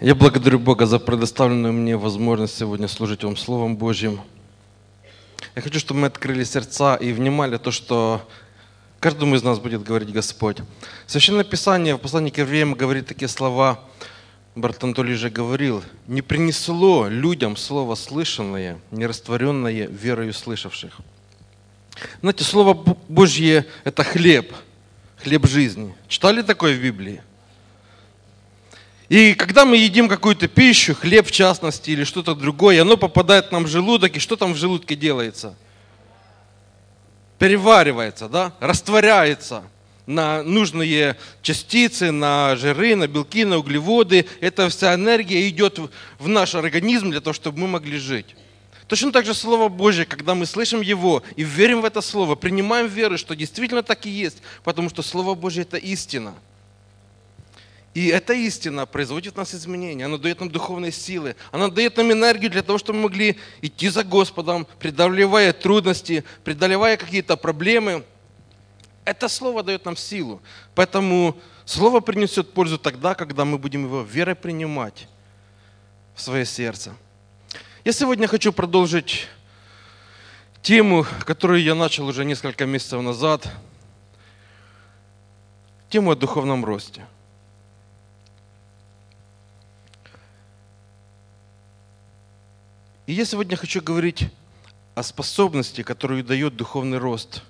Я благодарю Бога за предоставленную мне возможность сегодня служить вам Словом Божьим. Я хочу, чтобы мы открыли сердца и внимали то, что каждому из нас будет говорить Господь. Священное Писание в послании к евреям говорит такие слова, брат Анатолий же говорил, «Не принесло людям слово слышанное, не растворенное верою слышавших». Знаете, Слово Божье – это хлеб, хлеб жизни. Читали такое в Библии? И когда мы едим какую-то пищу, хлеб в частности, или что-то другое, оно попадает нам в желудок, и что там в желудке делается? Переваривается, да? Растворяется на нужные частицы, на жиры, на белки, на углеводы. Эта вся энергия идет в наш организм для того, чтобы мы могли жить. Точно так же Слово Божье, когда мы слышим Его и верим в это Слово, принимаем веру, что действительно так и есть, потому что Слово Божье – это истина – и эта истина производит в нас изменения, она дает нам духовные силы, она дает нам энергию для того, чтобы мы могли идти за Господом, преодолевая трудности, преодолевая какие-то проблемы. Это Слово дает нам силу. Поэтому Слово принесет пользу тогда, когда мы будем его верой принимать в свое сердце. Я сегодня хочу продолжить тему, которую я начал уже несколько месяцев назад, тему о духовном росте – И я сегодня хочу говорить о способности, которую дает духовный рост.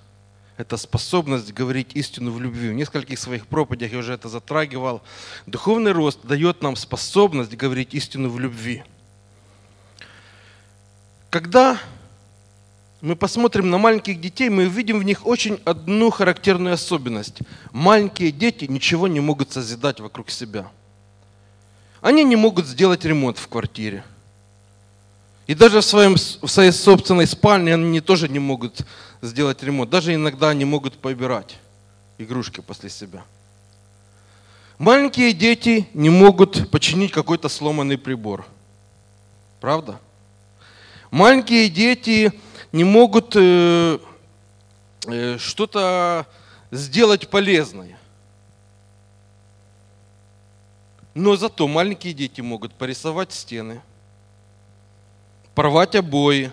Это способность говорить истину в любви. В нескольких своих проповедях я уже это затрагивал. Духовный рост дает нам способность говорить истину в любви. Когда мы посмотрим на маленьких детей, мы увидим в них очень одну характерную особенность. Маленькие дети ничего не могут созидать вокруг себя. Они не могут сделать ремонт в квартире – и даже в, своем, в своей собственной спальне они тоже не могут сделать ремонт. Даже иногда они могут побирать игрушки после себя. Маленькие дети не могут починить какой-то сломанный прибор. Правда? Маленькие дети не могут э, э, что-то сделать полезное. Но зато маленькие дети могут порисовать стены – порвать обои,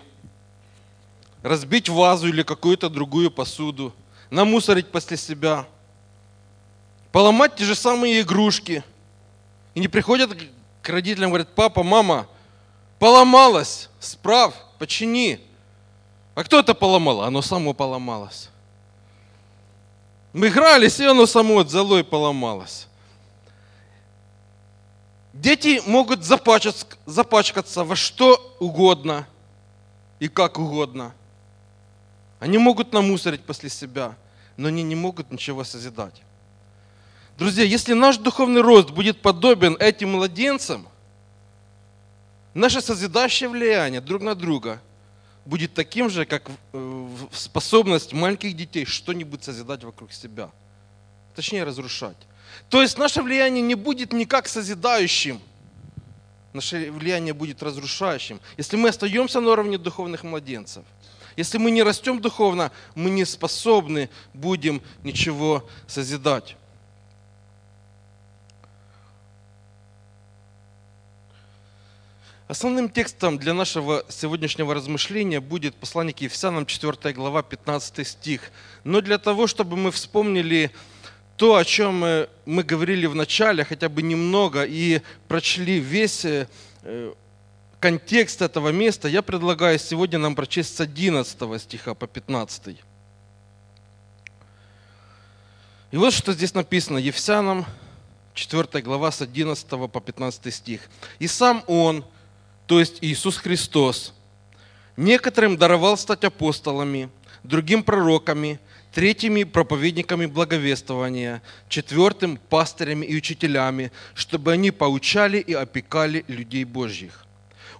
разбить вазу или какую-то другую посуду, намусорить после себя, поломать те же самые игрушки. И не приходят к родителям, говорят, папа, мама, поломалось, справ, почини. А кто это поломал? Оно само поломалось. Мы игрались, и оно само от золой поломалось. Дети могут запачкаться, запачкаться во что угодно и как угодно. Они могут намусорить после себя, но они не могут ничего созидать. Друзья, если наш духовный рост будет подобен этим младенцам, наше созидающее влияние друг на друга будет таким же, как способность маленьких детей что-нибудь созидать вокруг себя. Точнее, разрушать. То есть наше влияние не будет никак созидающим, наше влияние будет разрушающим. Если мы остаемся на уровне духовных младенцев, если мы не растем духовно, мы не способны будем ничего созидать. Основным текстом для нашего сегодняшнего размышления будет послание к Ефесянам 4 глава 15 стих. Но для того, чтобы мы вспомнили то, о чем мы, мы говорили в начале, хотя бы немного, и прочли весь э, контекст этого места, я предлагаю сегодня нам прочесть с 11 стиха по 15. И вот что здесь написано, Ефесянам 4 глава с 11 по 15 стих. «И сам Он, то есть Иисус Христос, некоторым даровал стать апостолами, другим пророками, третьими проповедниками благовествования, четвертым пастырями и учителями, чтобы они поучали и опекали людей Божьих.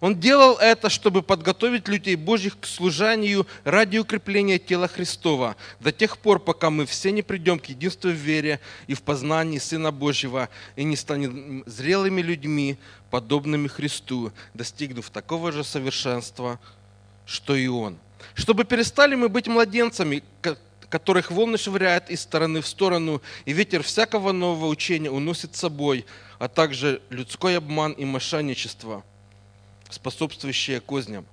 Он делал это, чтобы подготовить людей Божьих к служению ради укрепления тела Христова, до тех пор, пока мы все не придем к единству в вере и в познании Сына Божьего, и не станем зрелыми людьми, подобными Христу, достигнув такого же совершенства, что и Он. Чтобы перестали мы быть младенцами, которых волны швыряют из стороны в сторону, и ветер всякого нового учения уносит с собой, а также людской обман и мошенничество, способствующие козням.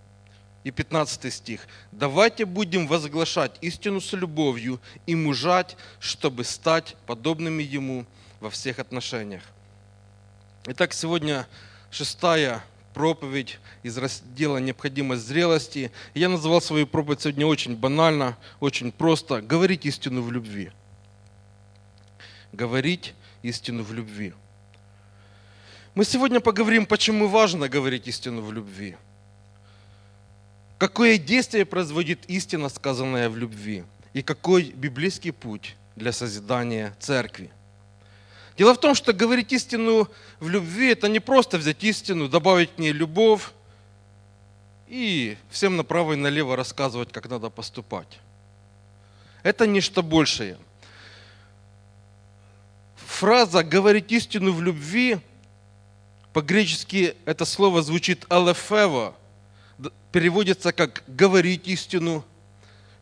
И 15 стих. «Давайте будем возглашать истину с любовью и мужать, чтобы стать подобными Ему во всех отношениях». Итак, сегодня шестая проповедь из раздела «Необходимость зрелости». Я назвал свою проповедь сегодня очень банально, очень просто. Говорить истину в любви. Говорить истину в любви. Мы сегодня поговорим, почему важно говорить истину в любви. Какое действие производит истина, сказанная в любви? И какой библейский путь для созидания церкви? Дело в том, что говорить истину в любви – это не просто взять истину, добавить к ней любовь и всем направо и налево рассказывать, как надо поступать. Это нечто большее. Фраза «говорить истину в любви» по-гречески это слово звучит «алефево», переводится как говорить истину,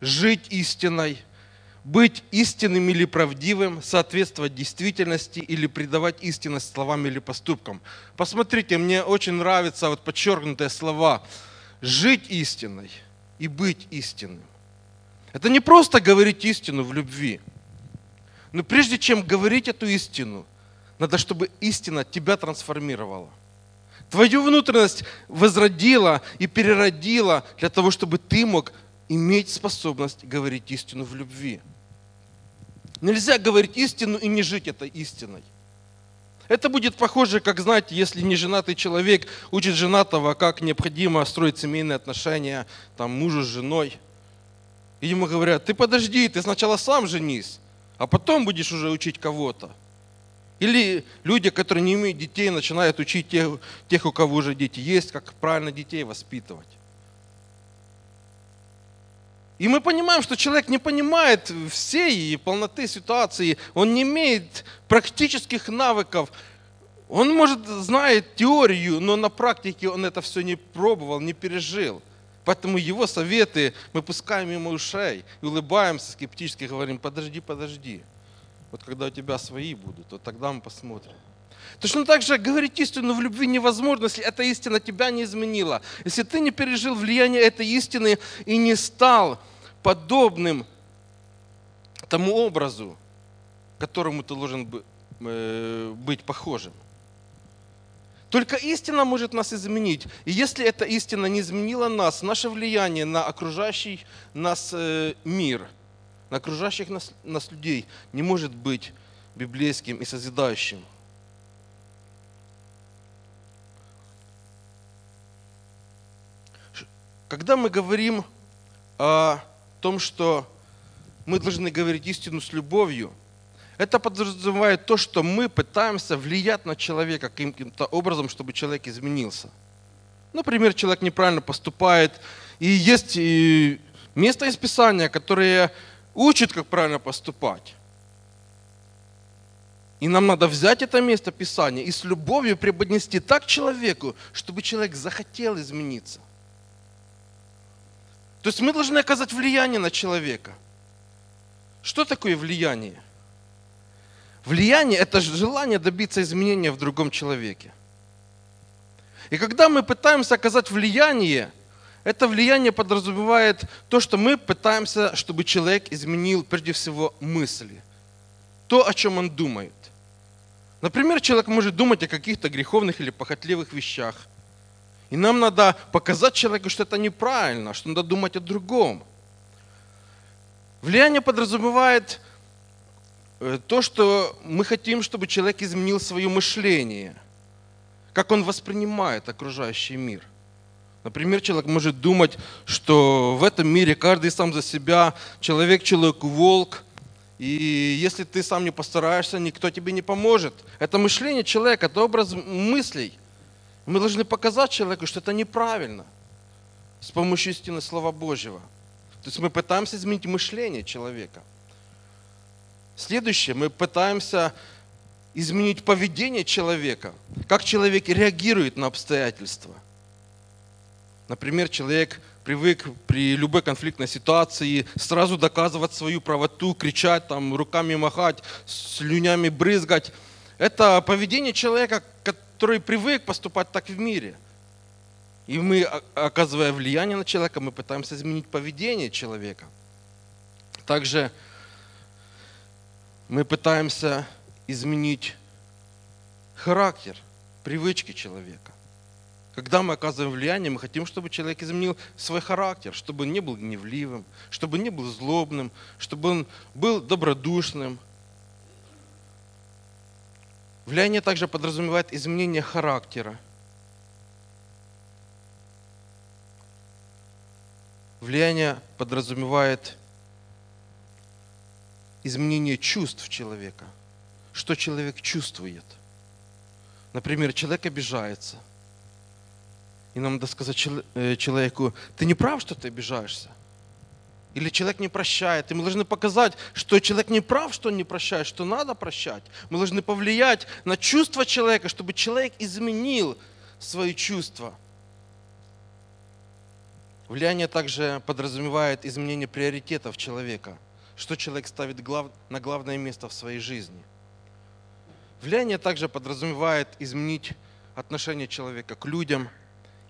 жить истиной, быть истинным или правдивым, соответствовать действительности или придавать истинность словам или поступкам. Посмотрите, мне очень нравятся вот подчеркнутые слова «жить истиной» и «быть истинным». Это не просто говорить истину в любви. Но прежде чем говорить эту истину, надо, чтобы истина тебя трансформировала. Твою внутренность возродила и переродила для того, чтобы ты мог иметь способность говорить истину в любви. Нельзя говорить истину и не жить этой истиной. Это будет похоже, как, знаете, если неженатый человек учит женатого, как необходимо строить семейные отношения, там, мужу с женой. И ему говорят, ты подожди, ты сначала сам женись, а потом будешь уже учить кого-то. Или люди, которые не имеют детей, начинают учить тех, тех, у кого уже дети есть, как правильно детей воспитывать. И мы понимаем, что человек не понимает всей полноты ситуации, он не имеет практических навыков. Он, может, знает теорию, но на практике он это все не пробовал, не пережил. Поэтому его советы мы пускаем мимо ушей и улыбаемся скептически, говорим, подожди, подожди. Вот когда у тебя свои будут, вот тогда мы посмотрим. Точно так же говорить истину в любви невозможно, если эта истина тебя не изменила. Если ты не пережил влияние этой истины и не стал подобным тому образу, которому ты должен э, быть похожим. Только истина может нас изменить. И если эта истина не изменила нас, наше влияние на окружающий нас э, мир – на окружающих нас, нас людей не может быть библейским и созидающим. Когда мы говорим о том, что мы должны говорить истину с любовью, это подразумевает то, что мы пытаемся влиять на человека каким-то образом, чтобы человек изменился. Например, человек неправильно поступает, и есть место из Писания, которые учит, как правильно поступать. И нам надо взять это место Писания и с любовью преподнести так человеку, чтобы человек захотел измениться. То есть мы должны оказать влияние на человека. Что такое влияние? Влияние – это желание добиться изменения в другом человеке. И когда мы пытаемся оказать влияние – это влияние подразумевает то, что мы пытаемся, чтобы человек изменил прежде всего мысли. То, о чем он думает. Например, человек может думать о каких-то греховных или похотливых вещах. И нам надо показать человеку, что это неправильно, что надо думать о другом. Влияние подразумевает э, то, что мы хотим, чтобы человек изменил свое мышление, как он воспринимает окружающий мир. Например, человек может думать, что в этом мире каждый сам за себя, человек, человек, волк, и если ты сам не постараешься, никто тебе не поможет. Это мышление человека, это образ мыслей. Мы должны показать человеку, что это неправильно с помощью истины Слова Божьего. То есть мы пытаемся изменить мышление человека. Следующее, мы пытаемся изменить поведение человека, как человек реагирует на обстоятельства – Например, человек привык при любой конфликтной ситуации сразу доказывать свою правоту, кричать, там, руками махать, слюнями брызгать. Это поведение человека, который привык поступать так в мире. И мы, оказывая влияние на человека, мы пытаемся изменить поведение человека. Также мы пытаемся изменить характер, привычки человека. Когда мы оказываем влияние, мы хотим, чтобы человек изменил свой характер, чтобы он не был гневливым, чтобы не был злобным, чтобы он был добродушным. Влияние также подразумевает изменение характера. Влияние подразумевает изменение чувств человека. Что человек чувствует. Например, человек обижается – и нам надо сказать э, человеку, ты не прав, что ты обижаешься. Или человек не прощает. И мы должны показать, что человек не прав, что он не прощает, что надо прощать. Мы должны повлиять на чувства человека, чтобы человек изменил свои чувства. Влияние также подразумевает изменение приоритетов человека. Что человек ставит глав... на главное место в своей жизни. Влияние также подразумевает изменить отношение человека к людям –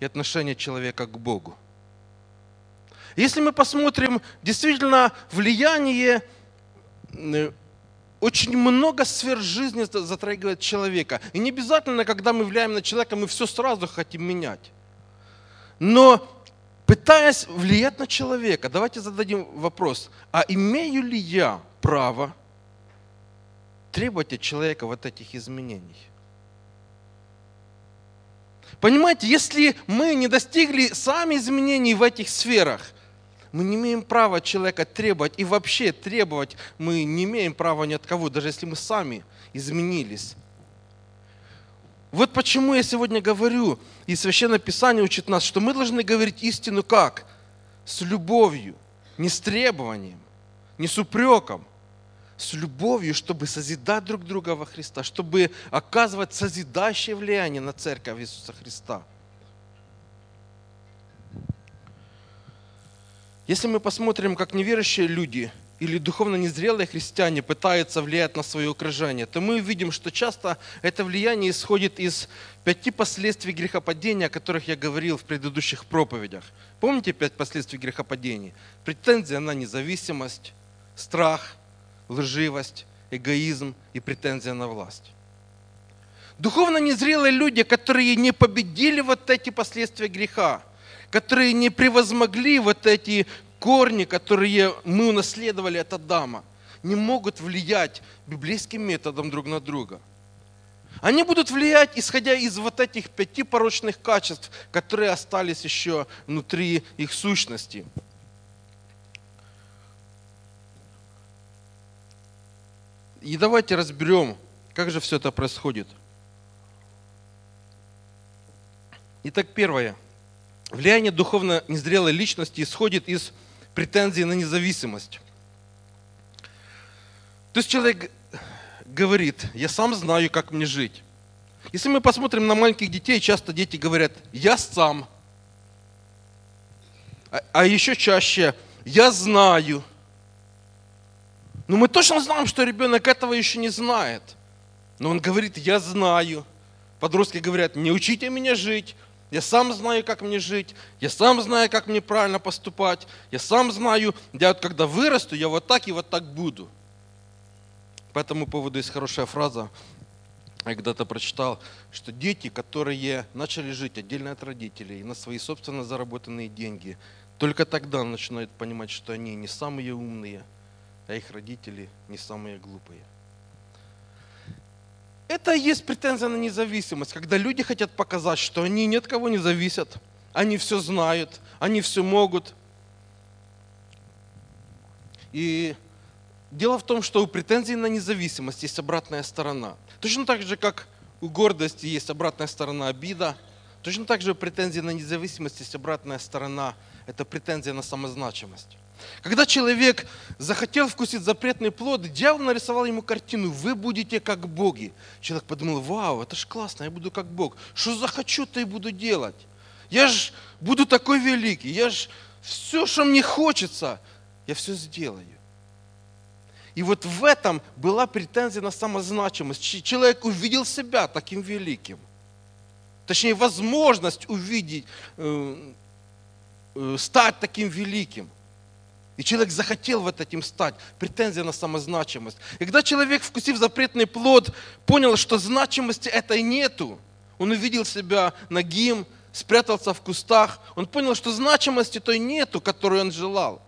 и отношение человека к Богу. Если мы посмотрим, действительно, влияние э, очень много сфер жизни затрагивает человека. И не обязательно, когда мы влияем на человека, мы все сразу хотим менять. Но пытаясь влиять на человека, давайте зададим вопрос, а имею ли я право требовать от человека вот этих изменений? Понимаете, если мы не достигли сами изменений в этих сферах, мы не имеем права человека требовать, и вообще требовать мы не имеем права ни от кого, даже если мы сами изменились. Вот почему я сегодня говорю, и Священное Писание учит нас, что мы должны говорить истину как? С любовью, не с требованием, не с упреком, с любовью, чтобы созидать друг друга во Христа, чтобы оказывать созидающее влияние на церковь Иисуса Христа. Если мы посмотрим, как неверующие люди или духовно незрелые христиане пытаются влиять на свое окружение, то мы увидим, что часто это влияние исходит из пяти последствий грехопадения, о которых я говорил в предыдущих проповедях. Помните пять последствий грехопадения? Претензия на независимость, страх – лживость, эгоизм и претензия на власть. Духовно незрелые люди, которые не победили вот эти последствия греха, которые не превозмогли вот эти корни, которые мы унаследовали от Адама, не могут влиять библейским методом друг на друга. Они будут влиять, исходя из вот этих пяти порочных качеств, которые остались еще внутри их сущности. И давайте разберем, как же все это происходит. Итак, первое. Влияние духовно незрелой личности исходит из претензий на независимость. То есть человек говорит, я сам знаю, как мне жить. Если мы посмотрим на маленьких детей, часто дети говорят, я сам. А, а еще чаще, я знаю. Но мы точно знаем, что ребенок этого еще не знает. Но он говорит, я знаю. Подростки говорят, не учите меня жить, я сам знаю, как мне жить, я сам знаю, как мне правильно поступать, я сам знаю, я вот когда вырасту, я вот так и вот так буду. По этому поводу есть хорошая фраза, я когда-то прочитал, что дети, которые начали жить отдельно от родителей, на свои собственно заработанные деньги, только тогда начинают понимать, что они не самые умные – а их родители не самые глупые. Это и есть претензия на независимость, когда люди хотят показать, что они ни от кого не зависят, они все знают, они все могут. И дело в том, что у претензий на независимость есть обратная сторона. Точно так же, как у гордости есть обратная сторона обида, точно так же у претензий на независимость есть обратная сторона, это претензия на самозначимость. Когда человек захотел вкусить запретный плод, дьявол нарисовал ему картину «Вы будете как боги». Человек подумал, вау, это ж классно, я буду как бог. Что захочу, то и буду делать. Я ж буду такой великий, я ж все, что мне хочется, я все сделаю. И вот в этом была претензия на самозначимость. Человек увидел себя таким великим. Точнее, возможность увидеть, э, э, стать таким великим. И человек захотел вот этим стать. Претензия на самозначимость. И когда человек, вкусив запретный плод, понял, что значимости этой нету, он увидел себя нагим, спрятался в кустах, он понял, что значимости той нету, которую он желал.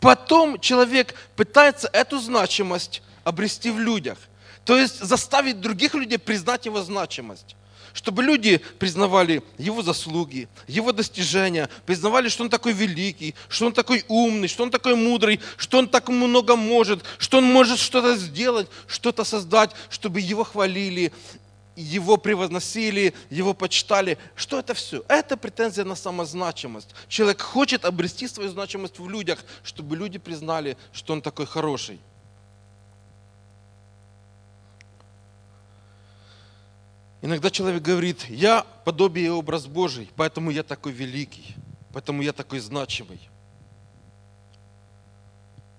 Потом человек пытается эту значимость обрести в людях. То есть заставить других людей признать его значимость. Чтобы люди признавали его заслуги, его достижения, признавали, что он такой великий, что он такой умный, что он такой мудрый, что он так много может, что он может что-то сделать, что-то создать, чтобы его хвалили его превозносили, его почитали. Что это все? Это претензия на самозначимость. Человек хочет обрести свою значимость в людях, чтобы люди признали, что он такой хороший. Иногда человек говорит, я подобие и образ Божий, поэтому я такой великий, поэтому я такой значимый.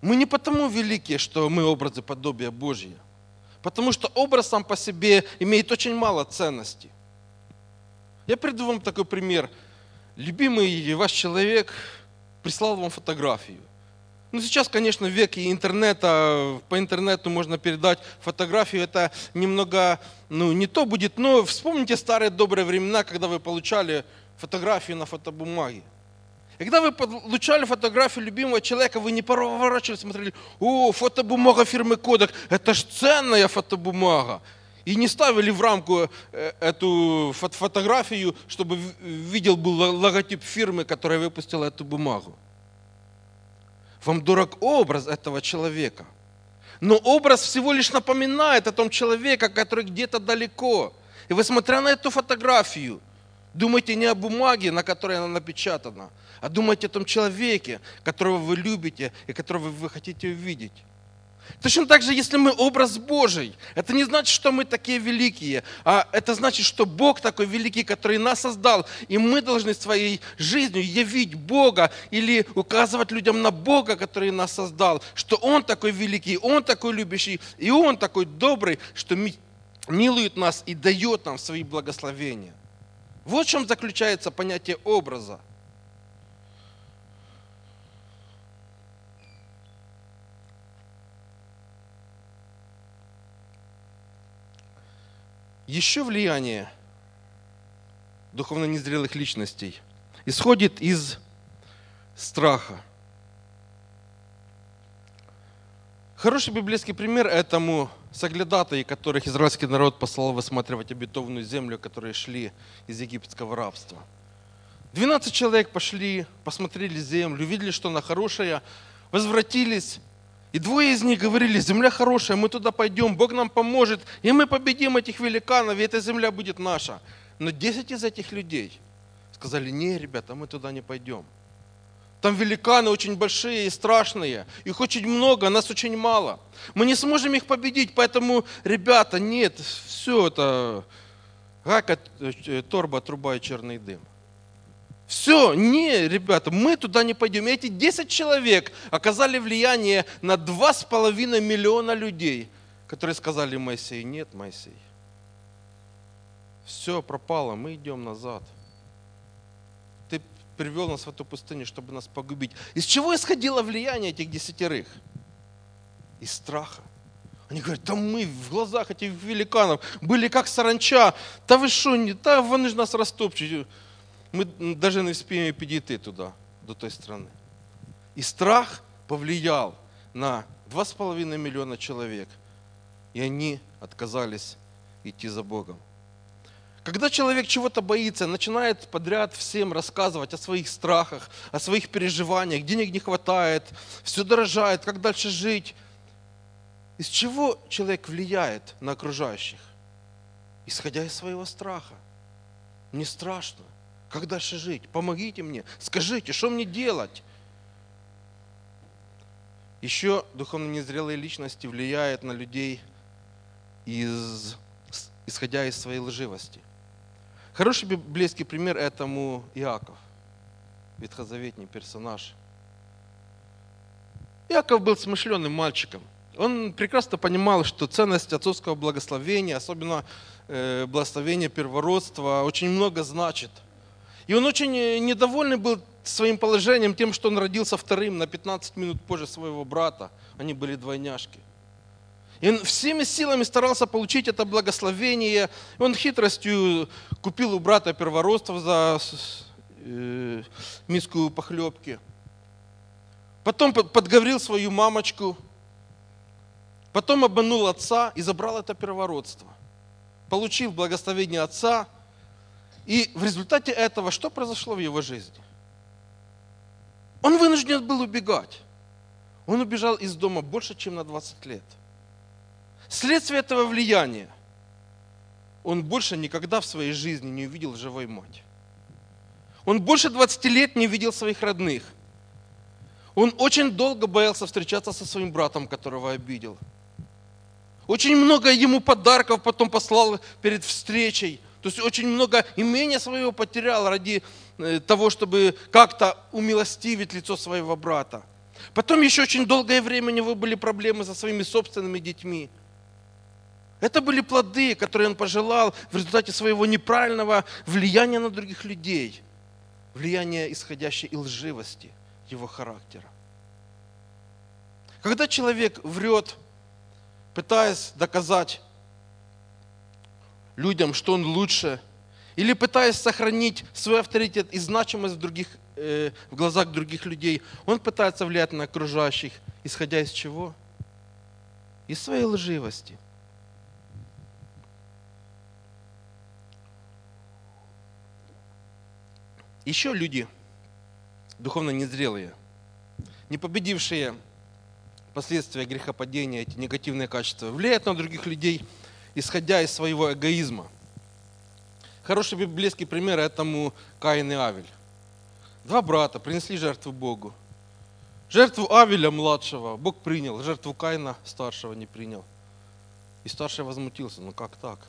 Мы не потому великие, что мы образы подобия Божьи. Потому что образ сам по себе имеет очень мало ценности. Я приду вам такой пример. Любимый ваш человек прислал вам фотографию. Ну, сейчас, конечно, в веке интернета, по интернету можно передать фотографию, это немного, ну, не то будет, но вспомните старые добрые времена, когда вы получали фотографию на фотобумаге. И когда вы получали фотографию любимого человека, вы не поворачивались, смотрели, о, фотобумага фирмы Кодек, это ж ценная фотобумага. И не ставили в рамку э, эту фотографию, чтобы видел был логотип фирмы, которая выпустила эту бумагу. Вам дорог образ этого человека. Но образ всего лишь напоминает о том человеке, который где-то далеко. И вы, смотря на эту фотографию, думаете не о бумаге, на которой она напечатана, а думайте о том человеке, которого вы любите и которого вы хотите увидеть. Точно так же, если мы образ Божий, это не значит, что мы такие великие, а это значит, что Бог такой великий, который нас создал, и мы должны своей жизнью явить Бога или указывать людям на Бога, который нас создал, что Он такой великий, Он такой любящий, и Он такой добрый, что милует нас и дает нам свои благословения. Вот в чем заключается понятие образа. Еще влияние духовно незрелых личностей исходит из страха. Хороший библейский пример этому соглядатые, которых израильский народ послал высматривать обетованную землю, которые шли из египетского рабства. 12 человек пошли, посмотрели землю, увидели, что она хорошая, возвратились и двое из них говорили, земля хорошая, мы туда пойдем, Бог нам поможет, и мы победим этих великанов, и эта земля будет наша. Но 10 из этих людей сказали, не, ребята, мы туда не пойдем. Там великаны очень большие и страшные. Их очень много, нас очень мало. Мы не сможем их победить, поэтому, ребята, нет, все это гака, э, торба, труба и черный дым. Все, не, ребята, мы туда не пойдем. И эти 10 человек оказали влияние на 2,5 миллиона людей, которые сказали Моисею, нет, Моисей, все пропало, мы идем назад. Ты привел нас в эту пустыню, чтобы нас погубить. Из чего исходило влияние этих десятерых? Из страха. Они говорят, да мы в глазах этих великанов были как саранча. Да вы что, не, да вони ж нас растопчуть мы даже не успеем підійти туда, до той страны. И страх повлиял на 2,5 миллиона человек, и они отказались идти за Богом. Когда человек чего-то боится, начинает подряд всем рассказывать о своих страхах, о своих переживаниях, денег не хватает, все дорожает, как дальше жить. Из чего человек влияет на окружающих? Исходя из своего страха. Мне страшно. Как дальше жить? Помогите мне. Скажите, что мне делать? Еще духовно незрелые личности влияют на людей, из, исходя из своей лживости. Хороший библейский пример этому Иаков, ветхозаветний персонаж. Иаков был смышленым мальчиком – Он прекрасно понимал, что ценность отцовского благословения, особенно э, благословения первородства, очень много значит. И он очень э, недовольный был своим положением, тем, что он родился вторым на 15 минут позже своего брата. Они были двойняшки. И он всеми силами старался получить это благословение. Он хитростью купил у брата первородства за э, миску похлебки. Потом подговорил свою мамочку. Потом обманул отца и забрал это первородство. Получил благословение отца. И в результате этого что произошло в его жизни? Он вынужден был убегать. Он убежал из дома больше, чем на 20 лет. Следствие этого влияния он больше никогда в своей жизни не увидел живой мать. Он больше 20 лет не видел своих родных. Он очень долго боялся встречаться со своим братом, которого обидел. Очень много ему подарков потом послал перед встречей. То есть очень много имения своего потерял ради э, того, чтобы как-то умилостивить лицо своего брата. Потом еще очень долгое время у него были проблемы со своими собственными детьми. Это были плоды, которые он пожелал в результате своего неправильного влияния на других людей, влияния исходящей и лживости его характера. Когда человек врет, пытаясь доказать людям, что он лучше, или пытаясь сохранить свой авторитет и значимость в, других, э, в глазах других людей, он пытается влиять на окружающих, исходя из чего? Из своей лживости. Еще люди, духовно незрелые, не победившие последствия грехопадения, эти негативные качества, влияют на других людей, исходя из своего эгоизма. Хороший библейский пример этому Каин и Авель. Два брата принесли жертву Богу. Жертву Авеля младшего Бог принял, жертву Каина старшего не принял. И старший возмутился, ну как так?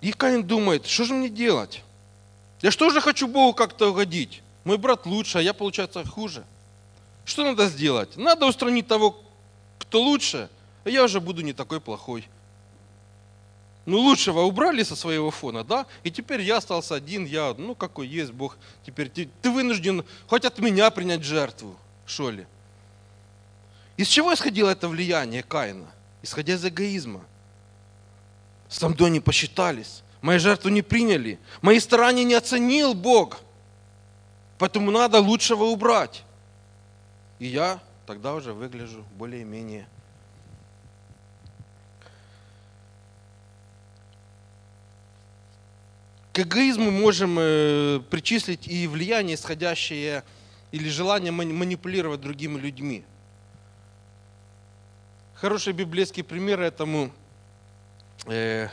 И Каин думает, что же мне делать? Я что же хочу Богу как-то угодить? Мой брат лучше, а я, получается, хуже. Что надо сделать? Надо устранить того, кто лучше, а я уже буду не такой плохой. Ну, лучшего убрали со своего фона, да? И теперь я остался один, я, ну, какой есть Бог. Теперь ты, ты вынужден хоть от меня принять жертву, что ли? Из чего исходило это влияние Каина? Исходя из эгоизма – со мной не посчитались. Мои жертву не приняли. Мои старания не оценил Бог. Поэтому надо лучшего убрать. И я тогда уже выгляжу более-менее. К эгоизму можем э, причислить и влияние, исходящее или желание манипулировать другими людьми. Хороший библейский пример этому – э,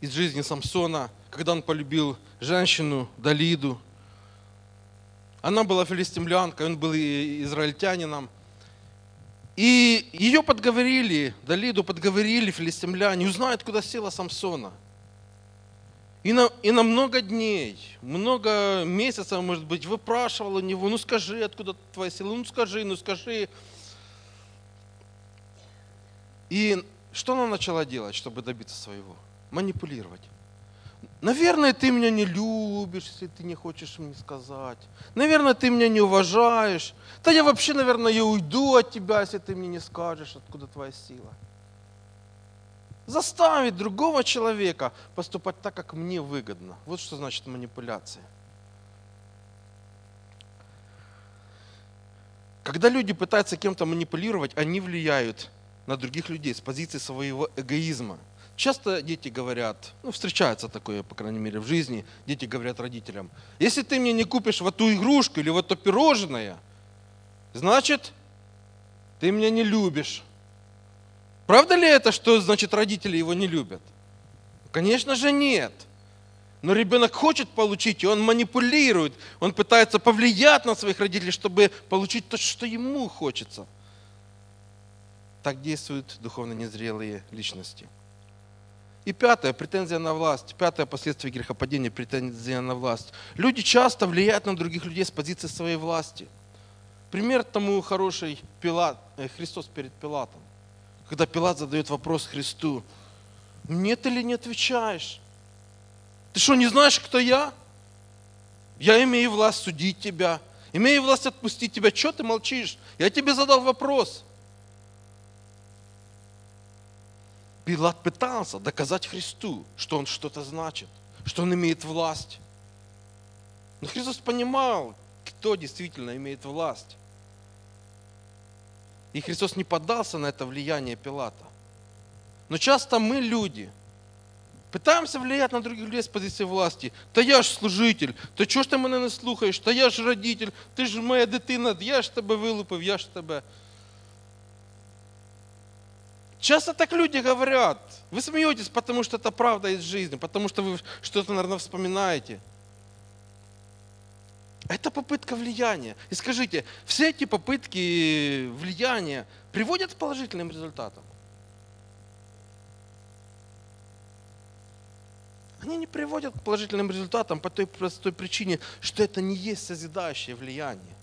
из жизни Самсона, когда он полюбил женщину Далиду. Она была филистимлянкой, он был израильтянином. И ее подговорили, Далиду подговорили филистимляне, узнают, куда села Самсона. И на, и на много дней, много месяцев, может быть, выпрашивал у него, ну скажи, откуда твоя сила, ну скажи, ну скажи. И что она начала делать, чтобы добиться своего? Манипулировать. Наверное, ты меня не любишь, если ты не хочешь мне сказать. Наверное, ты меня не уважаешь. Да я вообще, наверное, я уйду от тебя, если ты мне не скажешь, откуда твоя сила. Заставить другого человека поступать так, как мне выгодно. Вот что значит манипуляция. Когда люди пытаются кем-то манипулировать, они влияют на других людей с позиции своего эгоизма. Часто дети говорят, ну встречается такое, по крайней мере, в жизни, дети говорят родителям, если ты мне не купишь вот ту игрушку или вот то пирожное, значит, ты меня не любишь. Правда ли это, что значит родители его не любят? Конечно же нет. Но ребенок хочет получить, и он манипулирует, он пытается повлиять на своих родителей, чтобы получить то, что ему хочется – так действуют духовно незрелые личности. И пятое, претензия на власть. Пятое последствие грехопадения, претензия на власть. Люди часто влияют на других людей с позиции своей власти. Пример тому хороший Пилат, э, Христос перед Пилатом. Когда Пилат задает вопрос Христу, мне ты ли не отвечаешь? Ты что, не знаешь, кто я? Я имею власть судить тебя, имею власть отпустить тебя. Что ты молчишь? Я тебе задал вопрос. Пилат пытался доказать Христу, что он что-то значит, что он имеет власть. Но Христос понимал, кто действительно имеет власть. И Христос не поддался на это влияние Пилата. Но часто мы, люди, пытаемся влиять на других людей с позиции власти. Та я ж служитель, то чого ж ти мене не слухаєш? Та я ж родитель, ти ж моя дитина, я ж тебе вилупив, я ж тебе. Часто так люди говорят. Вы смеетесь, потому что это правда из жизни, потому что вы что-то, наверное, вспоминаете. Это попытка влияния. И скажите, все эти попытки влияния приводят к положительным результатам? Они не приводят к положительным результатам по той простой причине, что это не есть созидающее влияние.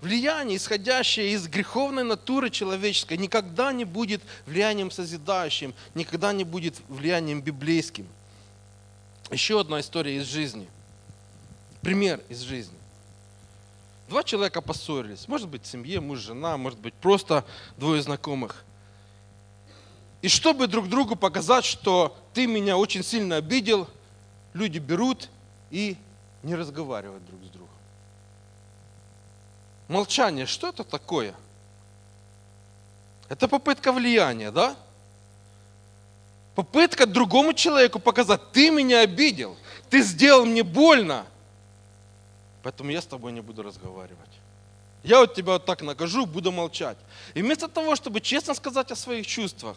Влияние, исходящее из греховной натуры человеческой, никогда не будет влиянием созидающим, никогда не будет влиянием библейским. Еще одна история из жизни. Пример из жизни. Два человека поссорились. Может быть, в семье, муж, жена, может быть, просто двое знакомых. И чтобы друг другу показать, что ты меня очень сильно обидел, люди берут и не разговаривают друг с другом. Молчание, что это такое? Это попытка влияния, да? Попытка другому человеку показать, ты меня обидел, ты сделал мне больно, поэтому я с тобой не буду разговаривать. Я вот тебя вот так накажу, буду молчать. И вместо того, чтобы честно сказать о своих чувствах,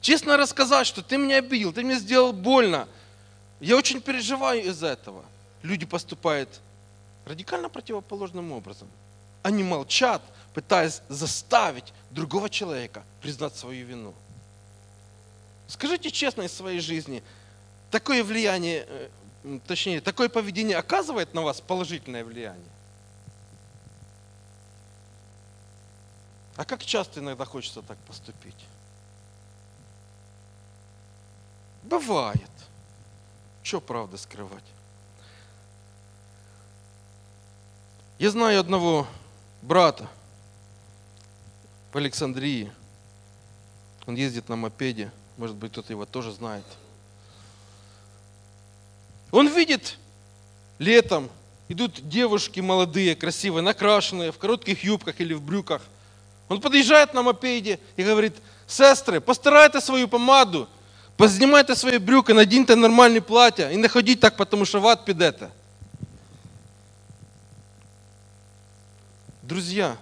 честно рассказать, что ты меня обидел, ты мне сделал больно, я очень переживаю из-за этого. Люди поступают радикально противоположным образом. Они молчат, пытаясь заставить другого человека признать свою вину. Скажите честно из своей жизни, такое влияние, э, точнее, такое поведение оказывает на вас положительное влияние? А как часто иногда хочется так поступить? Бывает. Что правда скрывать? Я знаю одного брата в Александрии. Он ездит на мопеде. Может быть, кто-то его тоже знает. Он видит летом, идут девушки молодые, красивые, накрашенные, в коротких юбках или в брюках. Он подъезжает на мопеде и говорит, сестры, постарайте свою помаду, познімайте свої брюки, надіньте нормальні плаття і не ходіть так, тому що в ад підете. Друзья,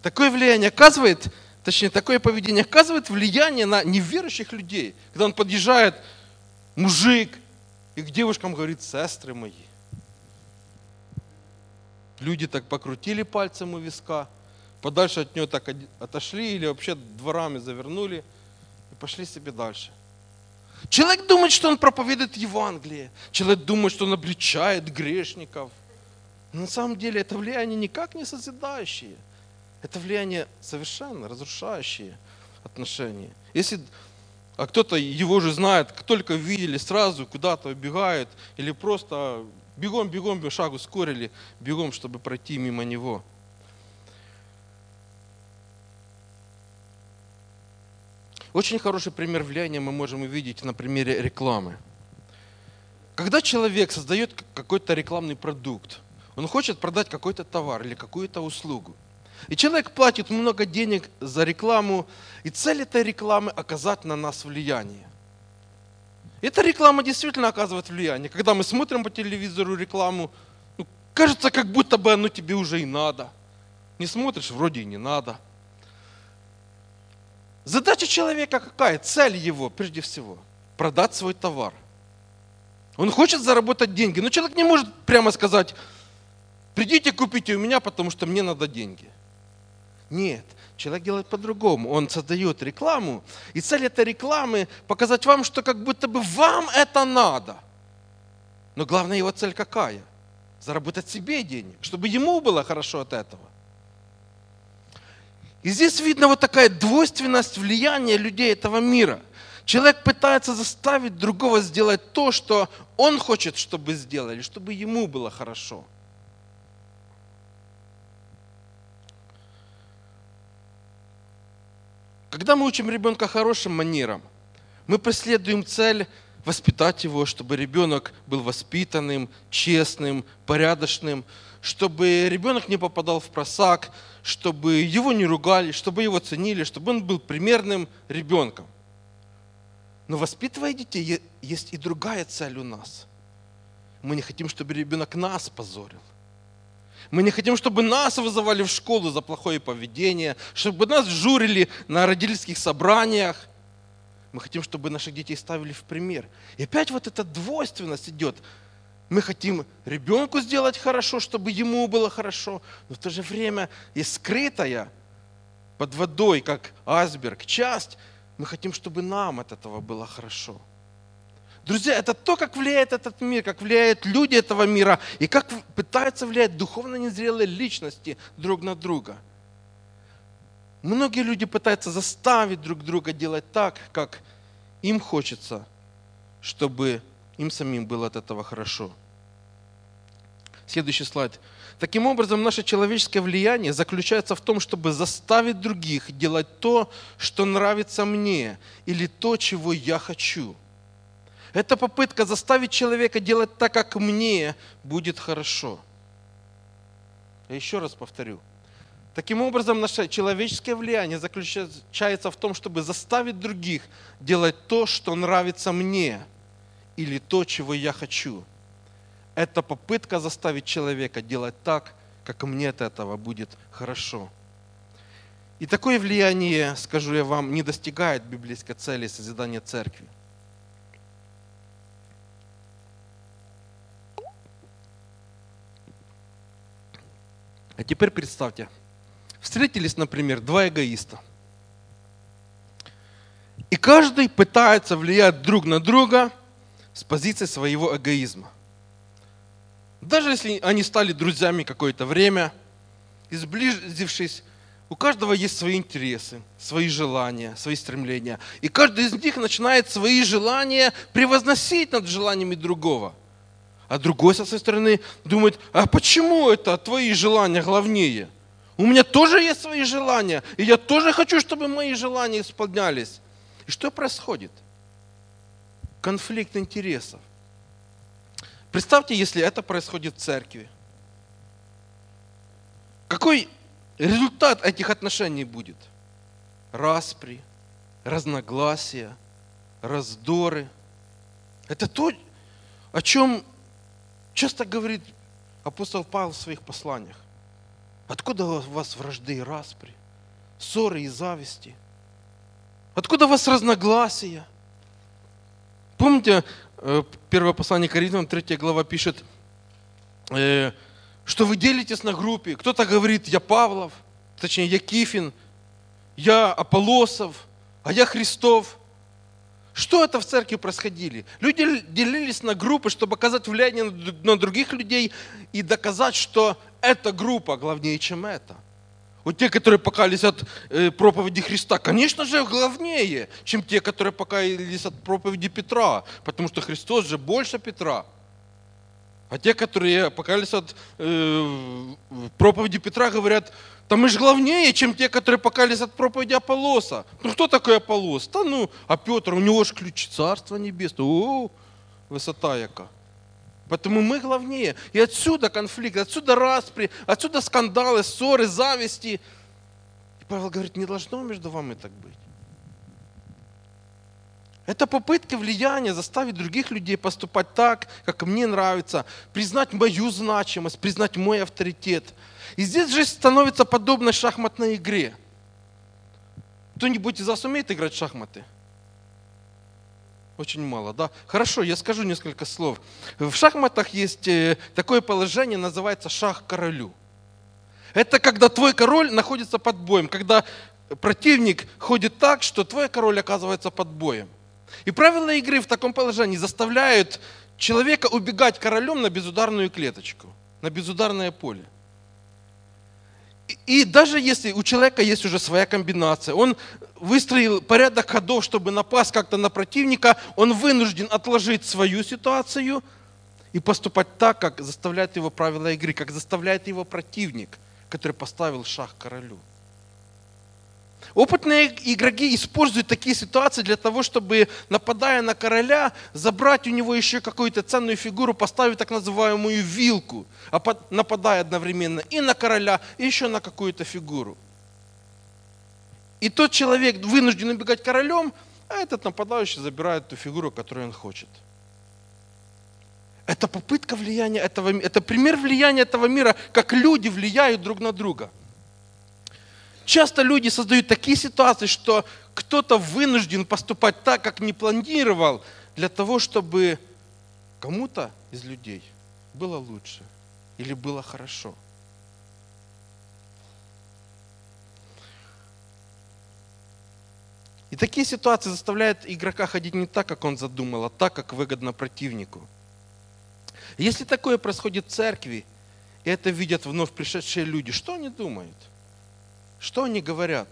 такое влияние оказывает, точнее, такое поведение оказывает влияние на неверующих людей. Когда он подъезжает, мужик, и к девушкам говорит, сестры мои. Люди так покрутили пальцем у виска, подальше от него так отошли или вообще дворами завернули и пошли себе дальше. Человек думает, что он проповедует Евангелие. Человек думает, что он обличает грешников. Но на самом деле это влияние никак не созидающее. Это влияние совершенно разрушающее отношения. Если а кто-то его же знает, только видели, сразу куда-то убегает, или просто бегом, бегом, шагу скорили, бегом, чтобы пройти мимо него. Очень хороший пример влияния мы можем увидеть на примере рекламы. Когда человек создает какой-то рекламный продукт, он хочет продать какой-то товар или какую-то услугу. И человек платит много денег за рекламу, и цель этой рекламы оказать на нас влияние. Эта реклама действительно оказывает влияние. Когда мы смотрим по телевизору рекламу, ну, кажется, как будто бы оно тебе уже и надо. Не смотришь, вроде и не надо. Задача человека какая? Цель его, прежде всего, продать свой товар. Он хочет заработать деньги, но человек не может прямо сказать, придите купите у меня, потому что мне надо деньги. Нет, человек делает по-другому. Он создает рекламу, и цель этой рекламы показать вам, что как будто бы вам это надо. Но главная его цель какая? заработать себе денег, чтобы ему было хорошо от этого. И здесь видно вот такая двойственность влияния людей этого мира. Человек пытается заставить другого сделать то, что он хочет, чтобы сделали, чтобы ему было хорошо. Когда мы учим ребенка хорошим манерам, мы преследуем цель воспитать его, чтобы ребенок был воспитанным, честным, порядочным, чтобы ребенок не попадал в просак, чтобы его не ругали, чтобы его ценили, чтобы он был примерным ребенком. Но воспитывая детей, есть и другая цель у нас. Мы не хотим, чтобы ребенок нас позорил. Мы не хотим, чтобы нас вызывали в школу за плохое поведение, чтобы нас журили на родительских собраниях. Мы хотим, чтобы наших детей ставили в пример. И опять вот эта двойственность идет. Мы хотим ребенку сделать хорошо, чтобы ему было хорошо, но в то же время есть скрытая под водой, как айсберг, часть. Мы хотим, чтобы нам от этого было хорошо. Друзья, это то, как влияет этот мир, как влияют люди этого мира и как пытаются влиять духовно незрелые личности друг на друга. Многие люди пытаются заставить друг друга делать так, как им хочется, чтобы им самим было от этого хорошо. Следующий слайд. Таким образом, наше человеческое влияние заключается в том, чтобы заставить других делать то, что нравится мне, или то, чего я хочу. Это попытка заставить человека делать так, как мне будет хорошо. Я еще раз повторю. Таким образом, наше человеческое влияние заключается в том, чтобы заставить других делать то, что нравится мне, или то, чего я хочу. Это попытка заставить человека делать так, как мне от этого будет хорошо. И такое влияние, скажу я вам, не достигает библейской цели созидания церкви. А теперь представьте, встретились, например, два эгоиста. И каждый пытается влиять друг на друга с позиции своего эгоизма. Даже если они стали друзьями какое-то время, и сблизившись, у каждого есть свои интересы, свои желания, свои стремления. И каждый из них начинает свои желания превозносить над желаниями другого. А другой, со своей стороны, думает, а почему это твои желания главнее? У меня тоже есть свои желания, и я тоже хочу, чтобы мои желания исполнялись. И что происходит? Конфликт интересов. Представьте, если это происходит в церкви. Какой результат этих отношений будет? Распри, разногласия, раздоры. Это то, о чем часто говорит апостол Павел в своих посланиях. Откуда у вас вражды и распри, ссоры и зависти? Откуда у вас разногласия? Помните, э, первое послание Коринфянам, 3 глава пишет, э, что вы делитесь на группе. Кто-то говорит, я Павлов, точнее, я Кифин, я Аполосов, а я Христов. Что это в церкви происходили? Люди делились на группы, чтобы оказать влияние на других людей и доказать, что эта группа главнее, чем это. Вот те, которые покаялись от э, проповеди Христа, конечно же, главнее, чем те, которые покаялись от проповеди Петра, потому что Христос же больше Петра. А те, которые покаялись от э, проповеди Петра, говорят, да мы же главнее, чем те, которые покаялись от проповеди Аполлоса. Ну кто такой Аполлос? Да ну, а Петр, у него же ключ Царства Небесного. О, висота яка. Поэтому мы главнее. И отсюда конфликт, отсюда распри, отсюда скандалы, ссоры, зависти. И Павел говорит, не должно между вами так быть. Это попытка влияния заставить других людей поступать так, как мне нравится, признать мою значимость, признать мой авторитет. И здесь жизнь становится подобной шахматной игре. Кто-нибудь из вас умеет играть в шахматы? Очень мало, да? Хорошо, я скажу несколько слов. В шахматах есть э, такое положение, называется шах королю. Это когда твой король находится под боем, когда противник ходит так, что твой король оказывается под боем. И правила игры в таком положении заставляют человека убегать королем на безударную клеточку. на безударное поле. И, и даже если у человека есть уже своя комбинация, он выстроил порядок ходов, чтобы напасть как-то на противника, он вынужден отложить свою ситуацию и поступать так, как заставляет его правила игры, как заставляет его противник, который поставил шаг королю. Опытные игроки используют такие ситуации для того, чтобы, нападая на короля, забрать у него еще какую-то ценную фигуру, поставить так называемую вилку, а нападая одновременно и на короля, и еще на какую-то фигуру. И тот человек вынужден убегать королем, а этот нападающий забирает ту фигуру, которую он хочет. Это попытка влияния этого это пример влияния этого мира, как люди влияют друг на друга – Часто люди создают такие ситуации, что кто-то вынужден поступать так, как не планировал, для того, чтобы кому-то из людей было лучше или было хорошо. И такие ситуации заставляют игрока ходить не так, как он задумал, а так, как выгодно противнику. Если такое происходит в церкви, и это видят вновь пришедшие люди, что они думают? Что они говорят?